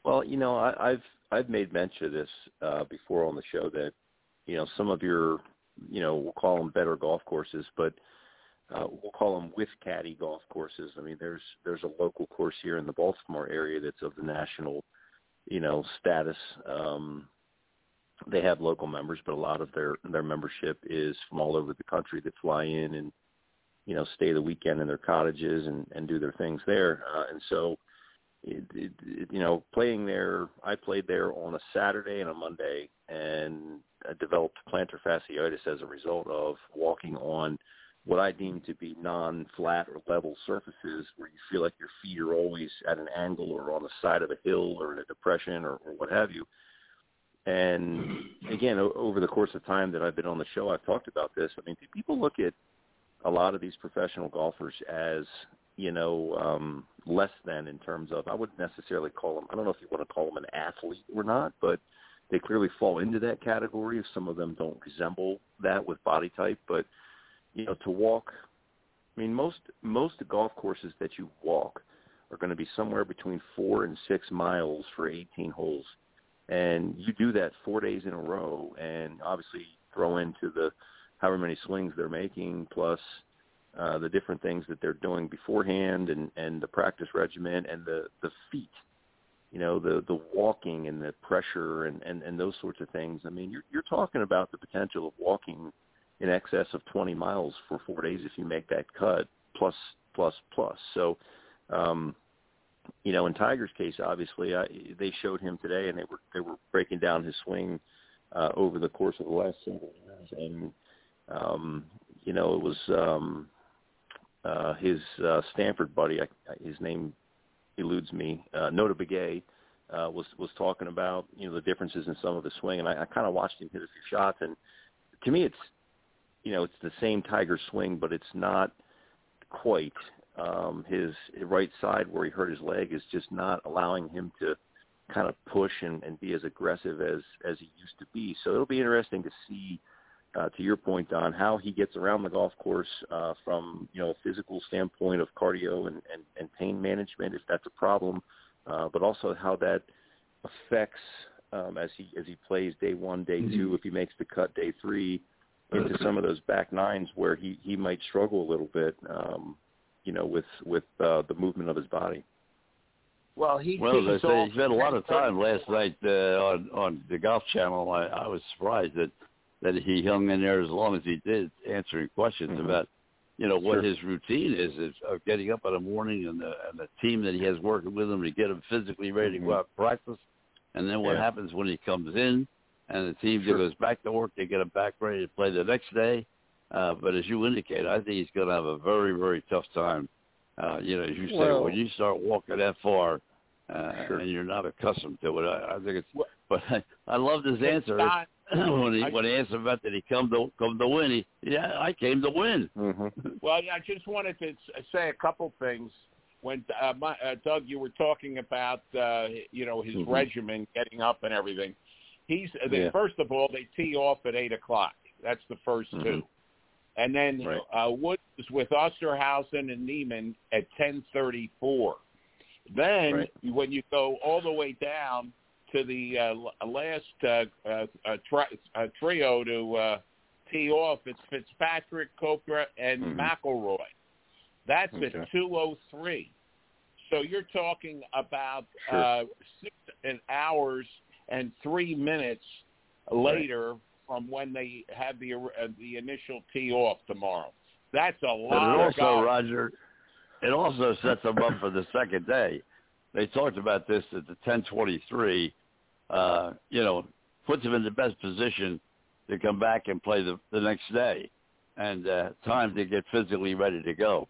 Well, you know, I, I've I've made mention of this uh, before on the show that you know some of your you know we'll call them better golf courses, but uh, we'll call them with caddy golf courses. I mean, there's there's a local course here in the Baltimore area that's of the national you know status. Um, they have local members, but a lot of their their membership is from all over the country that fly in and you know stay the weekend in their cottages and and do their things there. Uh, and so, it, it, it, you know, playing there, I played there on a Saturday and a Monday, and I developed plantar fasciitis as a result of walking on what I deem to be non-flat or level surfaces where you feel like your feet are always at an angle or on the side of a hill or in a depression or, or what have you. And again, o- over the course of time that I've been on the show, I've talked about this. I mean, do people look at a lot of these professional golfers as you know um, less than in terms of I wouldn't necessarily call them. I don't know if you want to call them an athlete or not, but they clearly fall into that category. If some of them don't resemble that with body type, but you know, to walk. I mean, most most golf courses that you walk are going to be somewhere between four and six miles for 18 holes, and you do that four days in a row, and obviously throw into the however many swings they're making plus uh, the different things that they're doing beforehand, and and the practice regimen and the the feet. You know the the walking and the pressure and, and, and those sorts of things. I mean, you're you're talking about the potential of walking in excess of 20 miles for four days if you make that cut, plus, plus, plus. So, um, you know, in Tiger's case, obviously, I, they showed him today, and they were they were breaking down his swing uh, over the course of the last several years, and um, you know, it was um, uh, his uh, Stanford buddy. I, his name eludes me. Uh, Notah Begay uh, was was talking about you know the differences in some of the swing, and I, I kind of watched him hit a few shots, and to me, it's you know, it's the same Tiger swing, but it's not quite. Um, his right side where he hurt his leg is just not allowing him to kind of push and, and be as aggressive as as he used to be. So it'll be interesting to see, uh, to your point, Don, how he gets around the golf course uh, from you know a physical standpoint of cardio and, and, and pain management, if that's a problem, uh, but also how that affects um, as he as he plays day one, day Mm-hmm. two, if he makes the cut day three into some of those back nines where he he might struggle a little bit, um, you know, with with uh, the movement of his body. Well, he Well, as I say, he spent a lot of time last night uh, on on the Golf Channel. I, I was surprised that that he hung in there as long as he did, answering questions Mhm. about you know what Sure. his routine is, is of getting up in the morning and the and the team that he has working with him to get him physically ready to go Mhm. out and practice, and then what Yeah. happens when he comes in and the team Sure. goes back to work, they get him back ready to play the next day. Uh, but as you indicate, I think he's going to have a very very tough time. Uh, you know, as you say, Well- when you start walking that far, uh, Sure. and you're not accustomed to it. I, I think it's. Well- But I, I loved his answer Don, when he I- when he asked about did he come to come to win. He yeah, I came to win. Mm-hmm. Well, I just wanted to s- say a couple things. When uh, my, uh, Doug, you were talking about uh, you know his Mhm. regimen, getting up and everything. He's uh, they, Yeah. first of all they tee off at eight o'clock. That's the 1st Mhm. two, and then Right. uh, Woods is with Oosthuizen and Niemann at ten thirty four. Then Right. when you go all the way down to the uh, last uh, uh, uh, tri- uh, trio to uh, tee off, it's Fitzpatrick, Koepka, and Mhm. McIlroy. That's Okay. at two oh three. So you're talking about Sure. uh, six an hours and three minutes later from when they had the uh, the initial tee off tomorrow. That's a But it lot of also, golf. Roger, it also sets them up for the second day. They talked about this at the 10:23. Uh, you know, puts them in the best position to come back and play the the next day, and uh, time to get physically ready to go.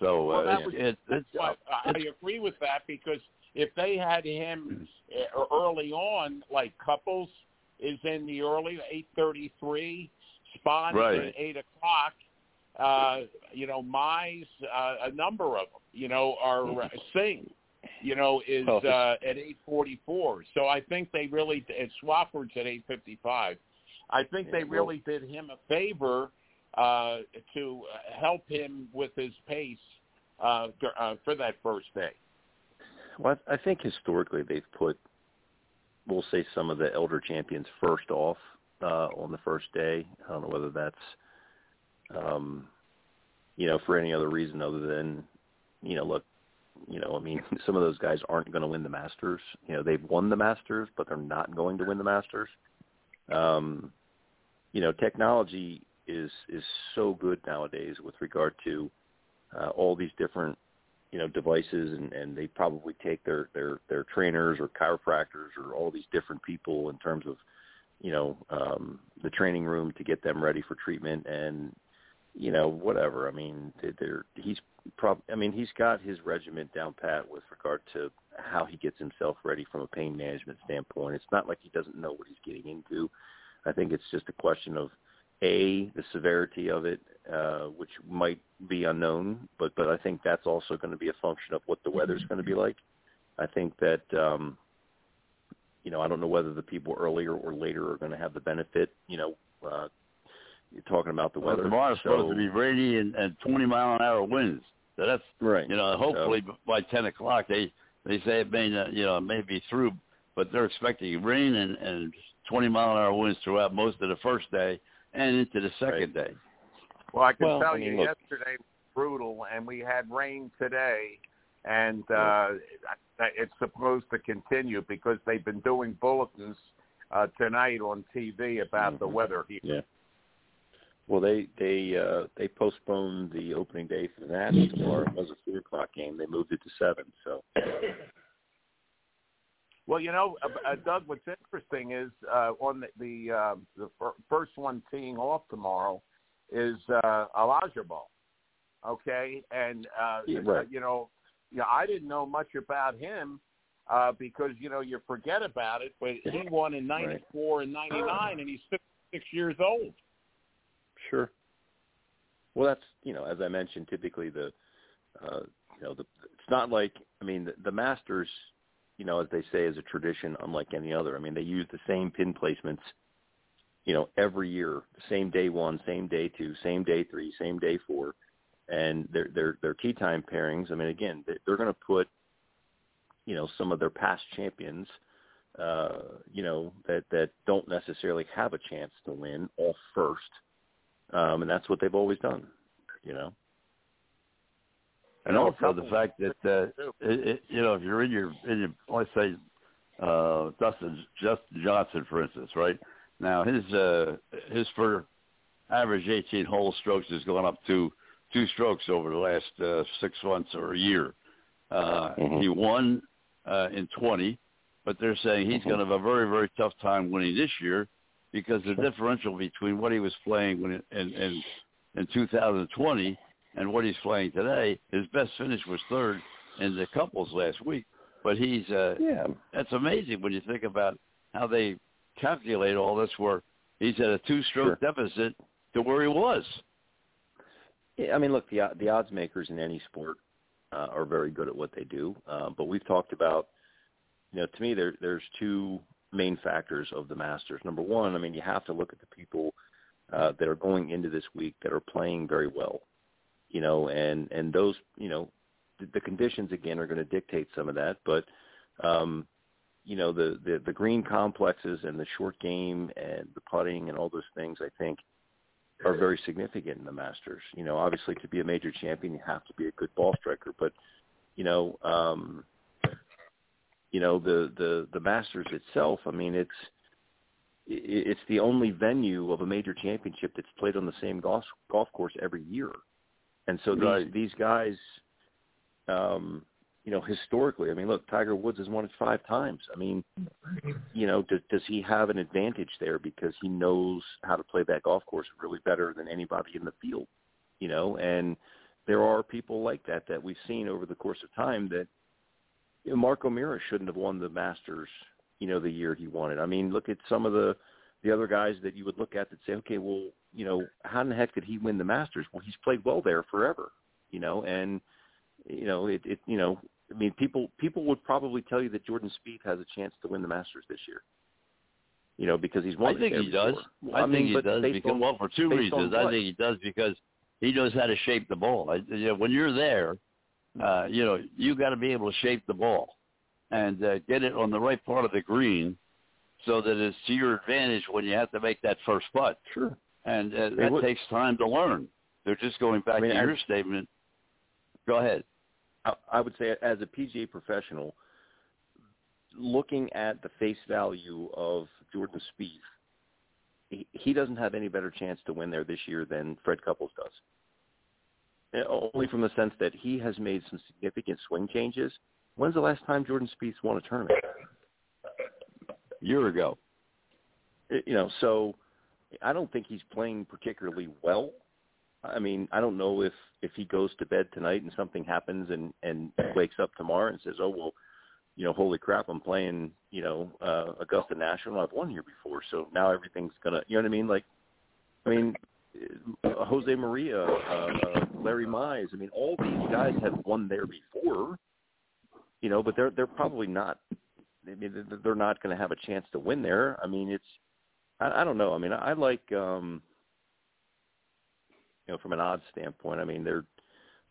So uh, it, was- it, it's, Well, I agree with that because if they had him uh, early on, like Couples is in the early eight thirty three, Spahn Right. at eight o'clock. Uh, you know, Mize, uh, a number of them, you know, are uh, Singh, you know, is Well, uh, at eight forty four. So I think they really, and Swafford's at eight fifty five. I think they really did him a favor uh, to help him with his pace uh, uh, for that first day. Well, I I think historically they've put we'll say some of the elder champions first off uh, on the first day. I don't know whether that's um, you know for any other reason other than you know look you know, I mean, some of those guys aren't going to win the Masters. You know, they've won the Masters, but they're not going to win the Masters. Um, you know, technology is is so good nowadays with regard to uh, all these different you know devices, and and they probably take their their their trainers or chiropractors or all these different people in terms of you know um, the training room to get them ready for treatment and you know whatever. I mean, they're, he's prob I mean, he's got his regiment down pat with regard to how he gets himself ready from a pain management standpoint. It's not like he doesn't know what he's getting into. I think it's just a question of a the severity of it, uh, which might be unknown, but but I think that's also going to be a function of what the weather's going to be like. I think that um, you know I don't know whether the people earlier or later are going to have the benefit. You know, uh, you're talking about the Well, weather. tomorrow's so, supposed to be rainy and, and 20 mile an hour winds. So that's right. you know hopefully by 10 o'clock they they say it may not, you know it may be through, but they're expecting rain and and 20 mile an hour winds throughout most of the first day and into the second day. Well, I can Well, tell I mean, you, look- yesterday was brutal, and we had rain today, and uh, it's supposed to continue because they've been doing bulletins uh, tonight on TV about the Mhm. weather here. Yeah. Well, they they uh, they postponed the opening day for the Nats tomorrow. It was a three o'clock game. They moved it to seven. So Well, you know, uh, uh, Doug, what's interesting is uh, on the the, uh, the fir- first one teeing off tomorrow is uh, Olazabal. Okay, and uh, Yeah, uh, right. you know, you know, I didn't know much about him uh, because you know you forget about it, but he won in Right. '94 and '99, and he's six, six years old. Sure. Well, that's you know, as I mentioned, typically the uh, you know the it's not like I mean the, the Masters, you know, as they say, is a tradition unlike any other. I mean, they use the same pin placements. You know, every year, same day one, same day two, same day three, same day four, and their their their tea time pairings. I mean, again, they- they're going to put, you know, some of their past champions, uh, you know, that that don't necessarily have a chance to win all first, um, and that's what they've always done. You know, And also the fact that uh, it, it, you know if you're in your in your let's say uh, Dustin Justin Johnson for instance, right now his uh, his for average 18 hole strokes has gone up to two strokes over the last uh, six months or a year. Uh, Mhm. He won uh, in 20, but they're saying he's Mhm. going to have a very very tough time winning this year because the differential between what he was playing when in, in in 2020 and what he's playing today, his best finish was third in the couples last week. But he's uh, yeah, that's amazing when you think about how they calculate all this. Where he's at a two-stroke deficit to where he was. Yeah, I mean, look, the the odds makers in any sport uh, are very good at what they do. Uh, but we've talked about, you know, to me, there there's two main factors of the Masters. Number one, I mean, you have to look at the people uh, that are going into this week that are playing very well, you know, and and those, you know, the, the conditions again are going to dictate some of that, but. um you know the, the the green complexes and the short game and the putting and all those things I think are very significant in the Masters. You know, obviously to be a major champion, you have to be a good ball striker, but you know, um, you know the the the Masters itself. I mean, it's it's the only venue of a major championship that's played on the same golf golf course every year, and so these Right. these guys, um, you know, historically, I mean, look, Tiger Woods has won it five times. I mean, you know, does, does he have an advantage there because he knows how to play that golf course really better than anybody in the field? You know, and there are people like that that we've seen over the course of time that you know, Mark O'Meara shouldn't have won the Masters, you know, the year he won it. I mean, look at some of the the other guys that you would look at that say, okay, well, you know, how in the heck did he win the Masters? Well, he's played well there forever, you know, and you know, it, it you know, I mean, people people would probably tell you that Jordan Spieth has a chance to win the Masters this year. You know, because he's won. I think he does. tour. I, I think mean, he does because on- well for two reasons. I think he does because he knows how to shape the ball. I, you know, when you're there, uh, you know, you got to be able to shape the ball and uh, get it on the right part of the green so that it's to your advantage when you have to make that first putt. Sure. And uh, that what- takes time to learn. They're just going back I mean, to your as- statement. Go ahead. I, I would say as a PGA professional, looking at the face value of Jordan Spieth, he, he doesn't have any better chance to win there this year than Fred Couples does. Uh, Only from the sense that he has made some significant swing changes. When's the last time Jordan Spieth won a tournament? year ago. You know, so I don't think he's playing particularly well. I mean, I don't know if if he goes to bed tonight and something happens and and wakes up tomorrow and says, "Oh well, you know, holy crap, I'm playing, you know, uh, Augusta National. I've won here before, so now everything's gonna, you know what I mean? Like, I mean, uh, Jose Maria, uh, uh, Larry Mize. I mean, all these guys have won there before, you know, but they're they're probably not. I mean, they're- not going to have a chance to win there. I mean, it's I, I don't know. I mean, I like um you know from an odds standpoint. I mean, there are a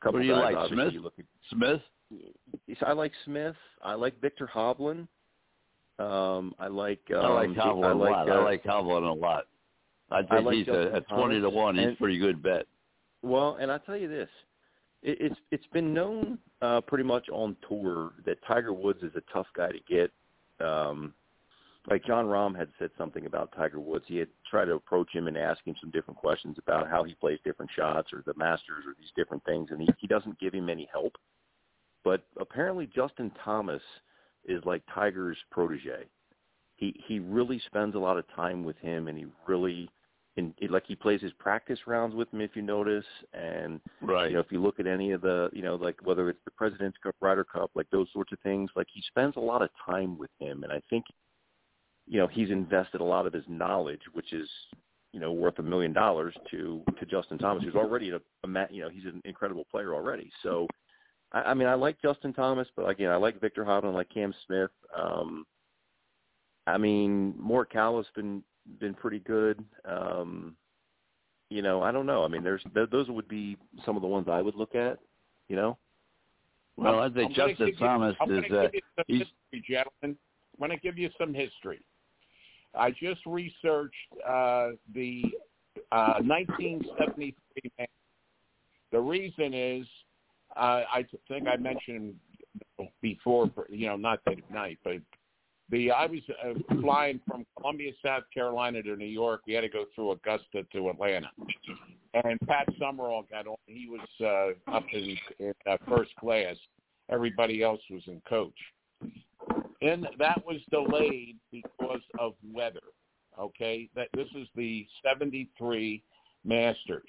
couple What do you guys. like, Smith? You look at, Smith? I like Smith. I like Viktor Hovland. Um, I like. Um, I like Hovland I a like, lot. uh, I like Hovland a lot. I I think like he's a, at twenty to one. He's and- pretty good bet. Well, and I tell you this, it, it's it's been known uh, pretty much on tour that Tiger Woods is a tough guy to get. Um, like Jon Rahm had said something about Tiger Woods. He had tried to approach him and ask him some different questions about how he plays different shots or the Masters or these different things, and he, he doesn't give him any help. But apparently, Justin Thomas is like Tiger's protege. He he really spends a lot of time with him, and he really in like he plays his practice rounds with him if you notice. And Right. you know if you look at any of the you know like whether it's the president's cup ryder cup like those sorts of things like he spends a lot of time with him. And i think you know he's invested a lot of his knowledge which is you know worth a million dollars to to justin thomas who's already a, a you know he's an incredible player already. So i i mean i like justin thomas but again i like Viktor Hovland, I like cam smith. Um I mean, Morikawa's been been pretty good. Um, you know, I don't know. I mean, there's th- those would be some of the ones I would look at. You know, Well, I I'm think gonna Justin give you- Thomas is. Uh, give he's history, gentlemen. I'm going to give you some history. I just researched uh, the uh, 1973 man. The reason is, uh, I think I mentioned before, you know, not that night, but the I was uh, flying from Columbia, South Carolina to New York. We had to go through Augusta to Atlanta, and Pat Summerall got on. He was uh, up in, in uh, first class. Everybody else was in coach, and that was delayed because of weather. Okay, that this is the '73 Masters.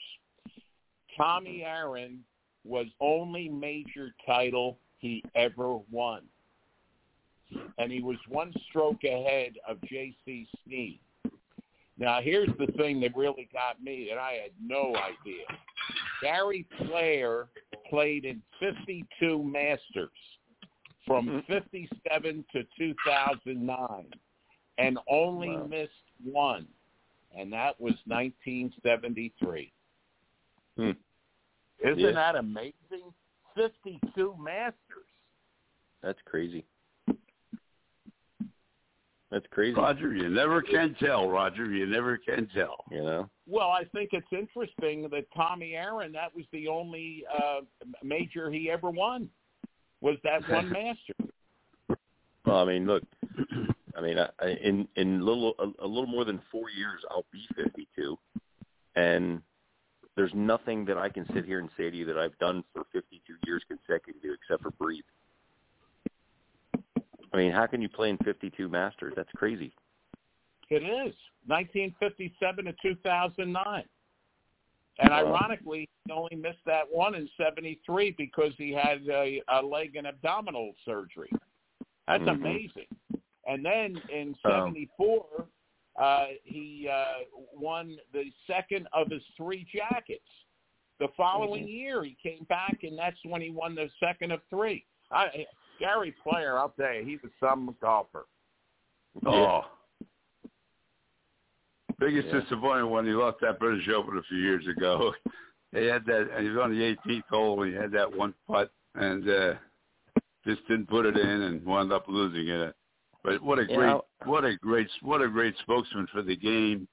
Tommy Aaron was only major title he ever won and he was one stroke ahead of J.C. Snead. Now, here's the thing that really got me that I had no idea. Gary Player played in 52 Masters from 57 to 2009 and only Wow. missed one, and that was 1973. Hmm. Isn't Yeah. that amazing? 52 Masters. that's crazy. That's crazy. Roger. You never can tell, Roger. You never can tell. You know. Well, I think it's interesting that Tommy Aaron, that was the only uh, major he ever won, was that one master. Well, I mean, look. I mean, I, I- in in little a, a little more than four years, I'll be 52, and there's nothing that I can sit here and say to you that I've done for 52 years consecutively except for breathe. I mean, how can you play in 52 Masters? That's crazy. It is 1957 to 2009. And Wow. ironically, he only missed that one in 73 because he had a, a leg and abdominal surgery. That's Mhm. amazing. And then in Um, 74, uh, he uh, won the second of his three jackets. The following year, he came back, and that's when he won the second of three. I, Gary Player, I'll tell you, he was some golfer. Oh. Biggest Yeah. disappointment when he lost that British Open a few years ago. He had that, and he was on the 18th hole, and he had that one putt, and uh, just didn't put it in, and wound up losing it. But what a great, I'll- what a great, what a great spokesman for the game.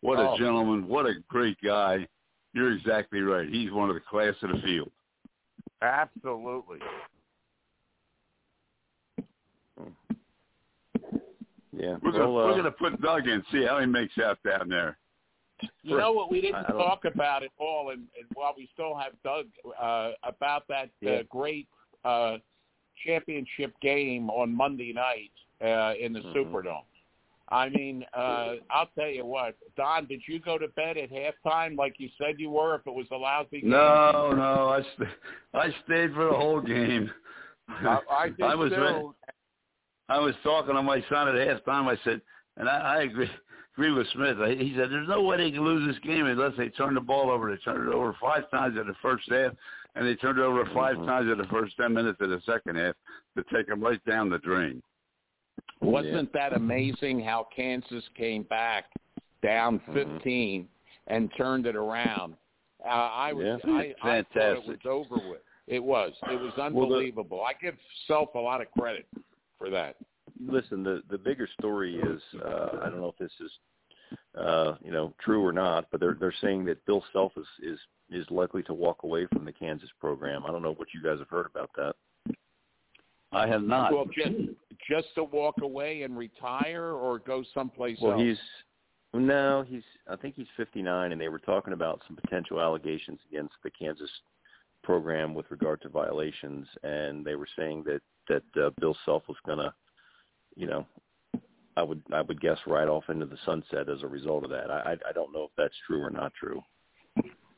What Oh. a gentleman. What a great guy. You're exactly right. He's one of the class of the field. Absolutely. Yeah. We're gonna, well, uh, we're gonna put Doug in, see how he makes out down there. You know what? We didn't talk about it all, and, and while we still have Doug uh, about that Yeah. uh, great uh, championship game on Monday night uh, in the Mhm. Superdome. I mean, uh, I'll tell you what, Don. Did you go to bed at halftime like you said you were? If it was a lousy game, No, no, I st- I stayed for the whole game. I, I did I was too. I was talking to my son at halftime. I said, and I, I agree agree with Smith. I, he said, "There's no way they can lose this game unless they turn the ball over. They turned it over five times in the first half, and they turned it over 5 Mhm. times in the first ten minutes of the second half to take them right down the drain." Wasn't that amazing how Kansas came back down Mhm. 15 and turned it around? Uh, I was Yeah. I, I thought it was over with. It was. It was unbelievable. I give Self a lot of credit for that. listen, the the bigger story is uh, I don't know if this is uh, you know true or not, but they're they're saying that Bill Self is is is likely to walk away from the Kansas program. I don't know what you guys have heard about that. I have not. Well, just just to walk away and retire, or go someplace Well, else. he's no, he's I think he's 59, and they were talking about some potential allegations against the Kansas program with regard to violations, and they were saying that that uh, Bill Self was going to, you know, I would I would guess right off into the sunset as a result of that. I I, I don't know if that's true or not true.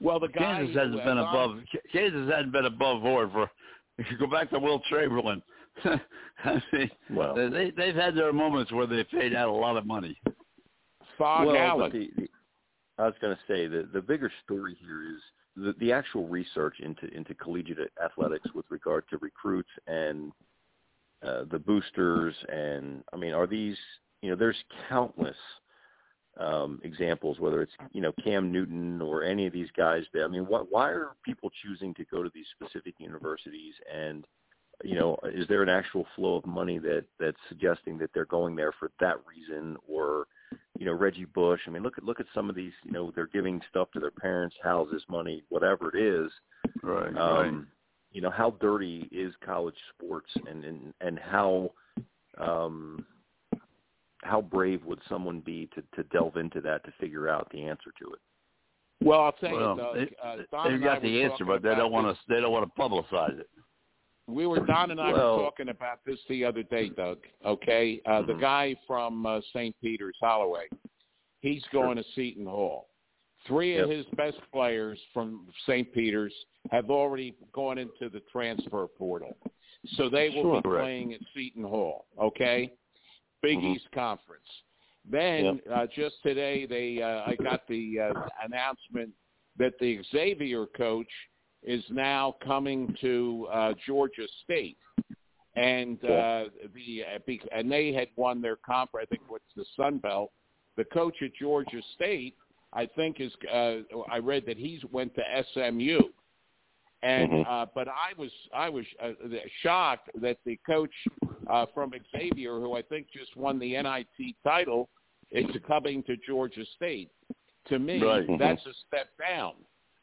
well, the guy Kansas hasn't been Don- above. Kansas hasn't been above board for. If you go back to Wilt Chamberlain, I mean, Well, they they've had their moments where they paid out a lot of money. Phog well, Allen. the, the, I was going to say the the bigger story here is the the actual research into into collegiate athletics with regard to recruits and uh, the boosters and I mean are these you know there's countless um, examples whether it's you know Cam Newton or any of these guys that I mean what why are people choosing to go to these specific universities and you know is there an actual flow of money that that's suggesting that they're going there for that reason or you know Reggie Bush. I mean, look at look at some of these. You know, they're giving stuff to their parents, houses, money, whatever it is. Right. Um, You know, how dirty is college sports, and and and how um, how brave would someone be to to delve into that to figure out the answer to it? well, I'll tell Well, you, Doug, they, uh, Don they've and got the answer, but they don't want to. They don't want to publicize it. We were Don and I Well- were talking about this the other day, Doug. Okay, uh, the Mhm. guy from uh, St. Peter's, Holloway, he's going to Seton Hall. Three of Yep. his best players from St. Peter's have already gone into the transfer portal, so they will Sure. be Correct. playing at Seton Hall. Okay, Big Mhm. East Conference. Then uh, just today, they uh, I got the uh, announcement that the Xavier coach is now coming to uh, Georgia State, and uh, the uh, be- and they had won their conference. I think what's the Sun Belt. The coach at Georgia State, I think, is. Uh, I read that he's went to SMU, and Mhm. uh, but I was I was uh, shocked that the coach uh, from Xavier, who I think just won the NIT title, is coming to Georgia State. To me, Right. Mhm. that's a step down.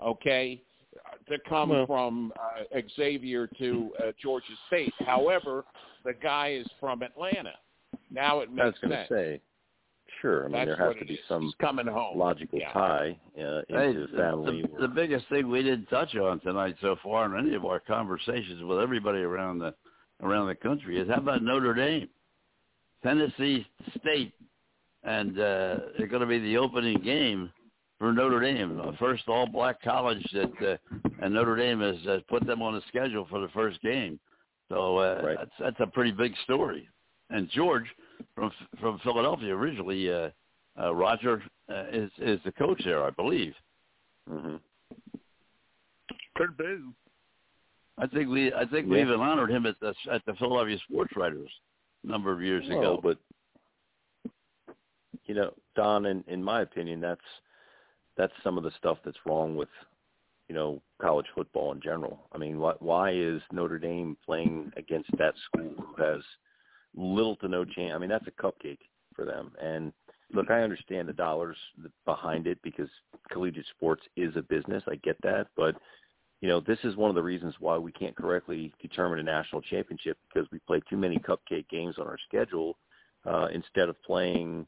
Okay, to come Well- from uh, Xavier to uh, Georgia State. However, the guy is from Atlanta. Now it I was makes sense. say, sure. I mean, That's there has to be is. some He's coming home. logical Yeah. tie uh, Hey, into family. the, or- the biggest thing we didn't touch on tonight so far in any of our conversations with everybody around the around the country is how about Notre Dame, Tennessee State, and uh, it's going to be the opening game for Notre Dame, the first all-black college that, uh, and Notre Dame has uh, put them on the schedule for the first game. So uh, Right. that's that's a pretty big story. And George from from Philadelphia originally, uh, uh, Roger uh, is is the coach there, I believe. Mhm. Could be. I think we I think we even honored him at the at the Philadelphia Sports Writers a number of years Well, ago. but you know, Don, in in my opinion, that's that's some of the stuff that's wrong with you know college football in general. I mean, why why is Notre Dame playing against that school who has little to no chance. I mean, that's a cupcake for them. And look, I understand the dollars behind it because collegiate sports is a business. I get that, but you know, this is one of the reasons why we can't correctly determine a national championship because we play too many cupcake games on our schedule uh, instead of playing,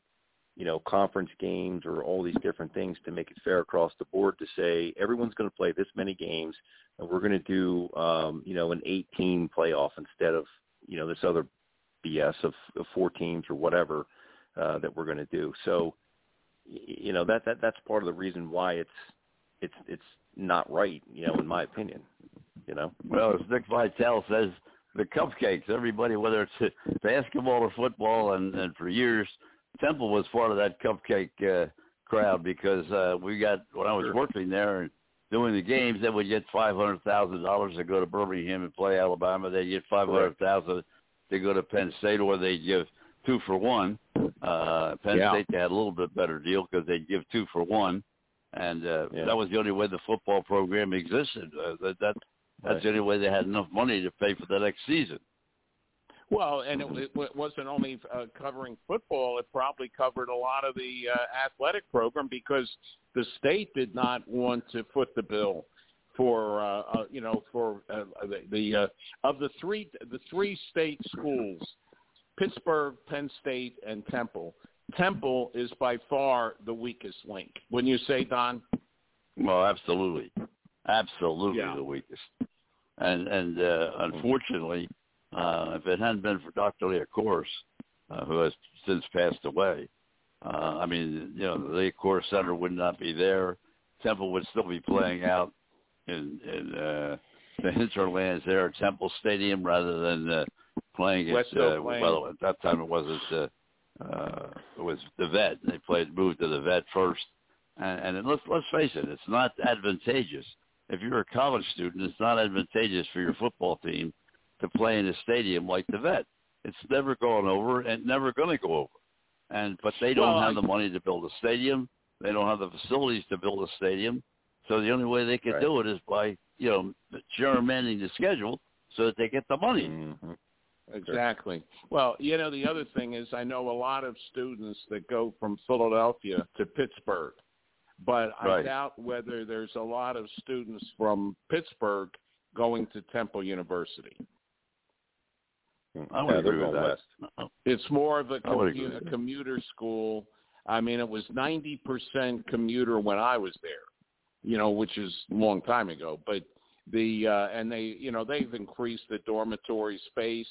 you know, conference games or all these different things to make it fair across the board to say everyone's going to play this many games and we're going to do, um, you know, an 18 playoff instead of, you know, this other BS of, of four teams or whatever uh, that we're going to do. So, you know, that, that that's part of the reason why it's it's it's not right, you know, in my opinion. You know. Well, as Dick Vitale says, the cupcakes. Everybody, whether it's basketball or football, and, and for years, Temple was part of that cupcake uh, crowd because uh, we got when I was working there and doing the games, they would get five hundred thousand dollars to go to Birmingham and play Alabama. They get five hundred thousand to go to Penn State, or they give two for one. Uh, Penn Yeah. State they had a little bit better deal because they give two for one, and uh, Yeah. that was the only way the football program existed. Uh, that that that's Right. the only way they had enough money to pay for the next season. Well, and it, it wasn't only uh, covering football; it probably covered a lot of the uh, athletic program because the state did not want to foot the bill for uh, uh, you know for uh, the, the uh, of the three the three state schools, Pittsburgh, Penn State, and Temple. Temple is by far the weakest link. Wouldn't you say, Don? Well, absolutely, absolutely Yeah. the weakest. And and uh, unfortunately, uh, if it hadn't been for Dr. Liacouras, uh, who has since passed away, uh, I mean, you know, the Liacouras Center would not be there. Temple would still be playing out in in uh, the hinterlands there at Temple Stadium rather than uh, playing at uh, well at that time it wasn't uh, uh, it was the vet. They played moved to the vet first, and, and let's let's face it, it's not advantageous. If you're a college student, it's not advantageous for your football team to play in a stadium like the vet. It's never gone over and never going to go over. And but they don't Well, have I- the money to build a stadium. They don't have the facilities to build a stadium. So the only way they can Right. do it is by you know gerrymandering the schedule so that they get the money. Mm-hmm. Exactly. Well, you know, the other thing is I know a lot of students that go from Philadelphia to Pittsburgh, but I Right. doubt whether there's a lot of students from Pittsburgh going to Temple University. I would yeah, agree with that. west. It's more of a, I would commu- a commuter school. I mean, it was 90% commuter when I was there, you know, which is a long time ago. But the uh, and they, you know, they've increased the dormitory space.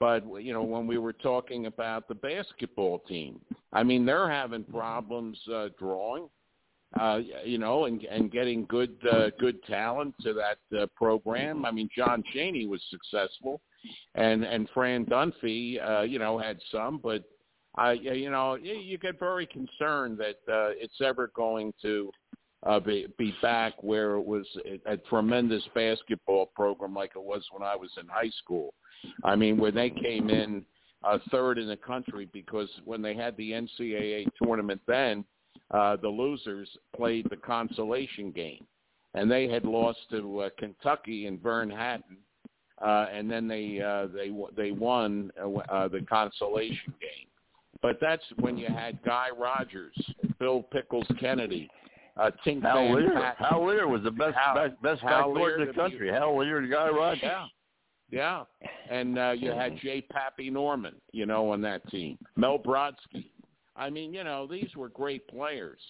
But you know, when we were talking about the basketball team, I mean, they're having problems uh, drawing, uh, you know, and and getting good uh, good talent to that uh, program. I mean, John Chaney was successful, and and Fran Dunphy, uh, you know, had some, but I, you know, you, you get very concerned that uh, it's ever going to uh, be be back where it was a, a tremendous basketball program like it was when I was in high school. I mean, when they came in uh, third in the country because when they had the NCAA tournament then, uh, the losers played the consolation game, and they had lost to uh, Kentucky and Vern Hatton, uh, and then they uh, they they won uh, uh, the consolation game. But that's when you had Guy Rodgers, Bill Pickles Kennedy, uh, Tink Hal Lear. Patten. Hal Lear was the best Hal- best, best Hal backcourt Lear, in the country. Hal Lear and Guy Rodgers. Yeah. Yeah. And uh, you had Jay Pappy Norman, you know, on that team. Mel Brodsky. I mean, you know, these were great players.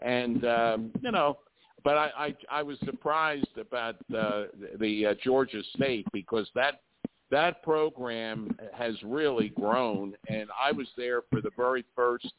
And, um, you know, but I, I, I was surprised about uh, the uh, Georgia State because that that program has really grown. And I was there for the very first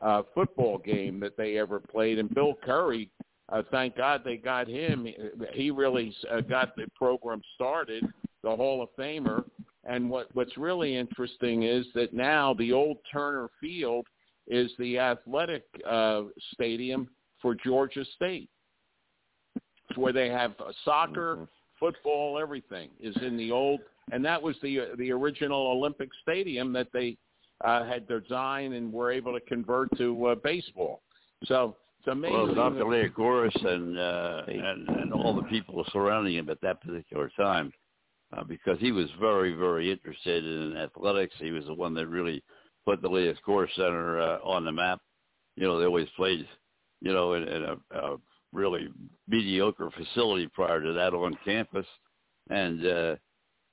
uh, football game that they ever played. And Bill Curry, uh, thank God they got him. He really uh, got the program started, the Hall of Famer. And what what's really interesting is that now the old Turner Field is the athletic uh, stadium for Georgia State. It's where they have uh, soccer, football, everything is in the old, and that was the the original Olympic stadium that they uh, had designed and were able to convert to uh, baseball. So it's amazing. Well, Dr. that- Liacouras and, uh, and and all the people surrounding him at that particular time, uh, because he was very, very interested in athletics. He was the one that really put the Leah Core Center uh, on the map. You know, they always played, you know, in, in a, a really mediocre facility prior to that on campus, and uh,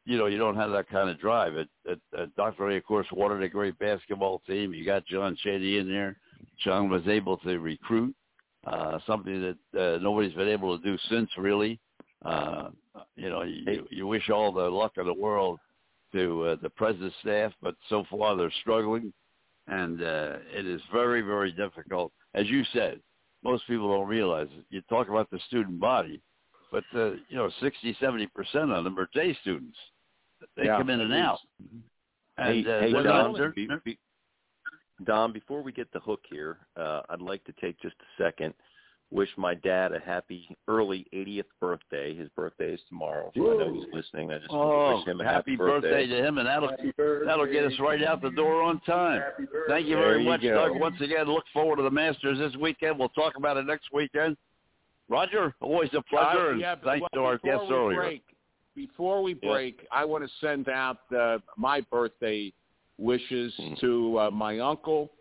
you know, you don't have that kind of drive. At, Dr. Ray, of course, wanted a great basketball team. You got John Chaney in there. John was able to recruit, uh, something that uh, nobody's been able to do since, really. Uh, you know, you, you wish all the luck in the world to uh, the present staff, but so far they're struggling, and uh, it is very, very difficult. As you said, most people don't realize it. You talk about the student body, but uh, you know, 60, 70 percent of them are day students. They Yeah. come in and out. And, hey, uh, hey they're Don, not- they're- be, be, Don, before we get the hook here, uh, I'd like to take just a second, wish my dad a happy early 80th birthday. His birthday is tomorrow, so I know he's listening. I just want Oh, to wish him a happy happy, birthday to him, and that'll that'll get us right out the door on time. Thank you very There you much, go. Doug. Once again, look forward to the Masters this weekend. We'll talk about it next weekend. Roger, always a pleasure, Uh, and yeah, but thanks to our guests earlier. Break, before we Yeah. break, I want to send out uh, my birthday wishes Hmm. to uh, my uncle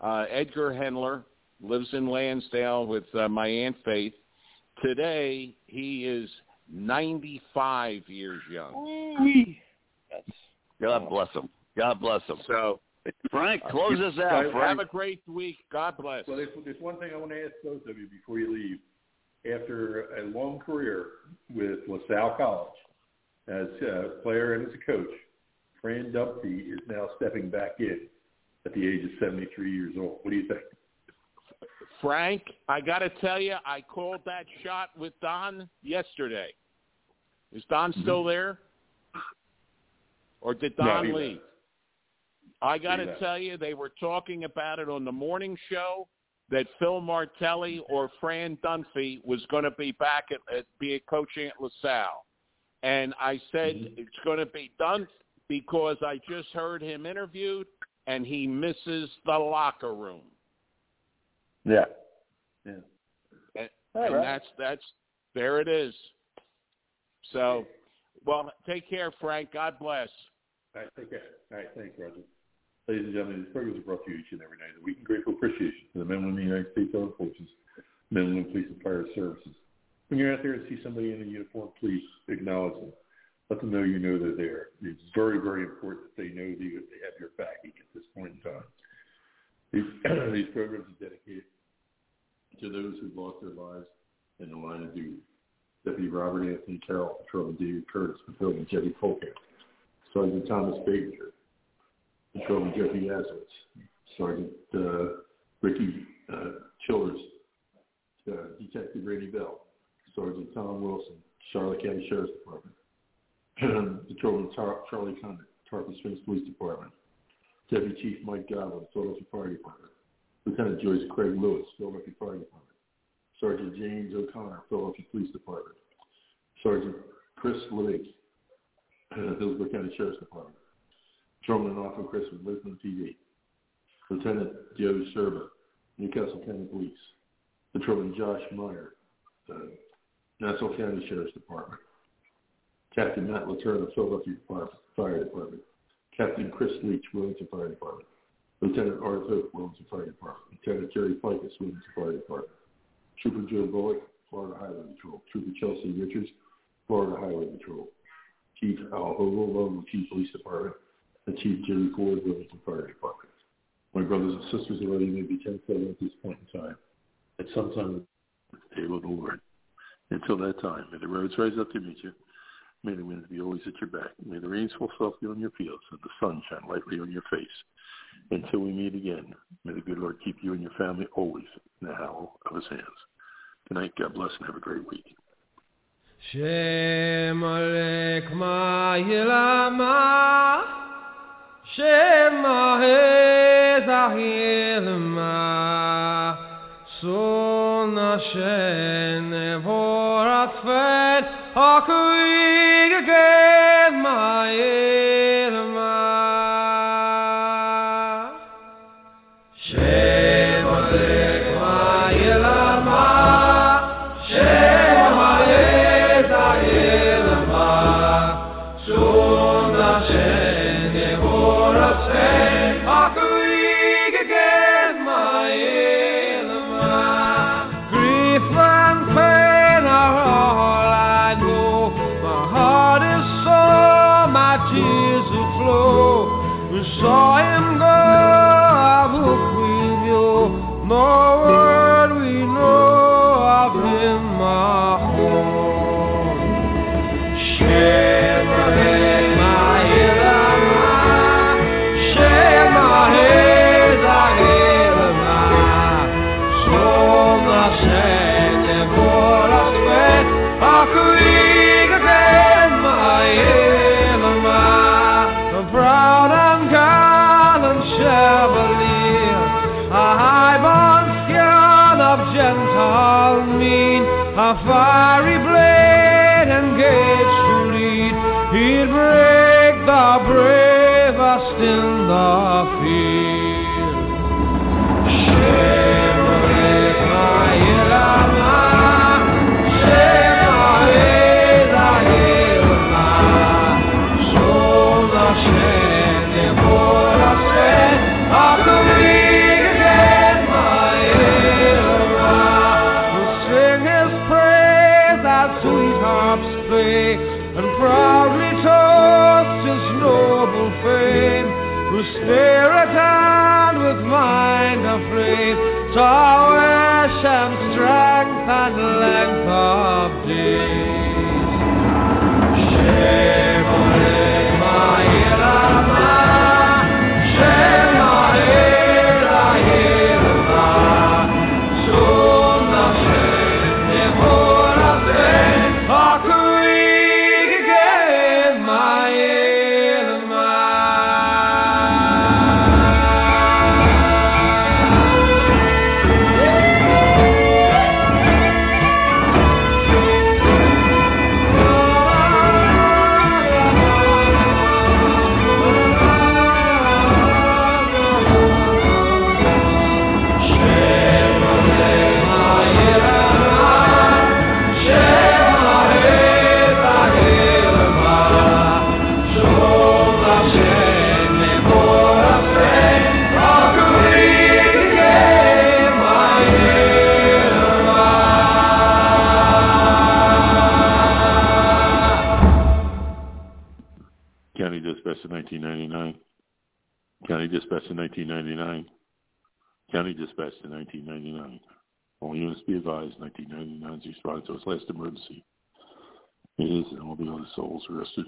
uh, Edgar Henler. Lives in Lansdale with uh, my aunt Faith. Today he is 95 years young. God bless him. God bless him. So Frank, close us out, Guys, Frank. have a great week. God bless. Well, there's, there's one thing I want to ask both of you before you leave. After a long career with LaSalle College as a player and as a coach, Fran Dunphy is now stepping back in at the age of 73 years old. What do you think? Frank, I got to tell you, I called that shot with Don yesterday. Is Don still there? Or did Mm-hmm. No, Don leave? left. I got to tell you, they were talking about it on the morning show that Phil Martelli or Fran Dunphy was going to be back at, at be coaching at LaSalle. And I said Mm-hmm. it's going to be done because I just heard him interviewed and he misses the locker room. Yeah. Yeah. And, and right. that's that's there it is. So, well, take care, Frank. God bless. All right, take care. All right, thanks, Roger. Ladies and gentlemen, this program is brought to you each and every night of the week in grateful appreciation to the men and women of the United States Armed Forces, men and women police and fire services. When you're out there and see somebody in a uniform, please acknowledge them. Let them know you know they're there. It's very, very important that they know that they have your backing at this point in time. These, these programs are dedicated to those who lost their lives in the line of duty. Deputy Robert Anthony Carroll, Patrolman David Curtis, Patrolman Jeffy Polk, Sergeant Thomas Baker, Patrolman Jeffrey Aswitz, Sergeant uh, Ricky uh, Childers, uh, Detective Randy Bell, Sergeant Tom Wilson, Charlotte County Sheriff's Department, Patrolman Tar- Charlie Condon, Tarpon Springs Police Department, Deputy Chief Mike Godwin, Philadelphia Fire Department, Lieutenant Joyce Craig Lewis, Philadelphia Fire Department, Sergeant James O'Connor, Philadelphia Police Department, Sergeant Chris Lake, Hillsborough County Sheriff's Department, Patrolman Officer Chris with Lisbon PD, Lieutenant Joe Serba, New Castle County Police, Patrolman Josh Meyer, uh, Nassau County Sheriff's Department, Captain Matt Laterna, Philadelphia Fire, Department, Captain Chris Leach, Wellington Fire Department, Lieutenant Art Hope, Wellington Fire Department, Lieutenant Jerry Ficus, Wellington Fire Department, Trooper Joe Bullock, Florida Highway Patrol, Trooper Chelsea Richards, Florida Highway Patrol, Chief Al Hogle, Logan Chief Police Department, and Chief Jerry Ford, Wilmington Fire Department. My brothers and sisters, although you may be 10 7 at this point in time, at some time, day with the Lord. Until that time, may the roads rise up to meet you. May the winds be always at your back. May the rains fall softly on your fields and the sun shine lightly on your face. Until we meet again, may the good Lord keep you and your family always in the hollow of his hands. Good night. God bless and have a great week. Shem alek ma yilama Shem ma Sona shen vorat fen Akuig the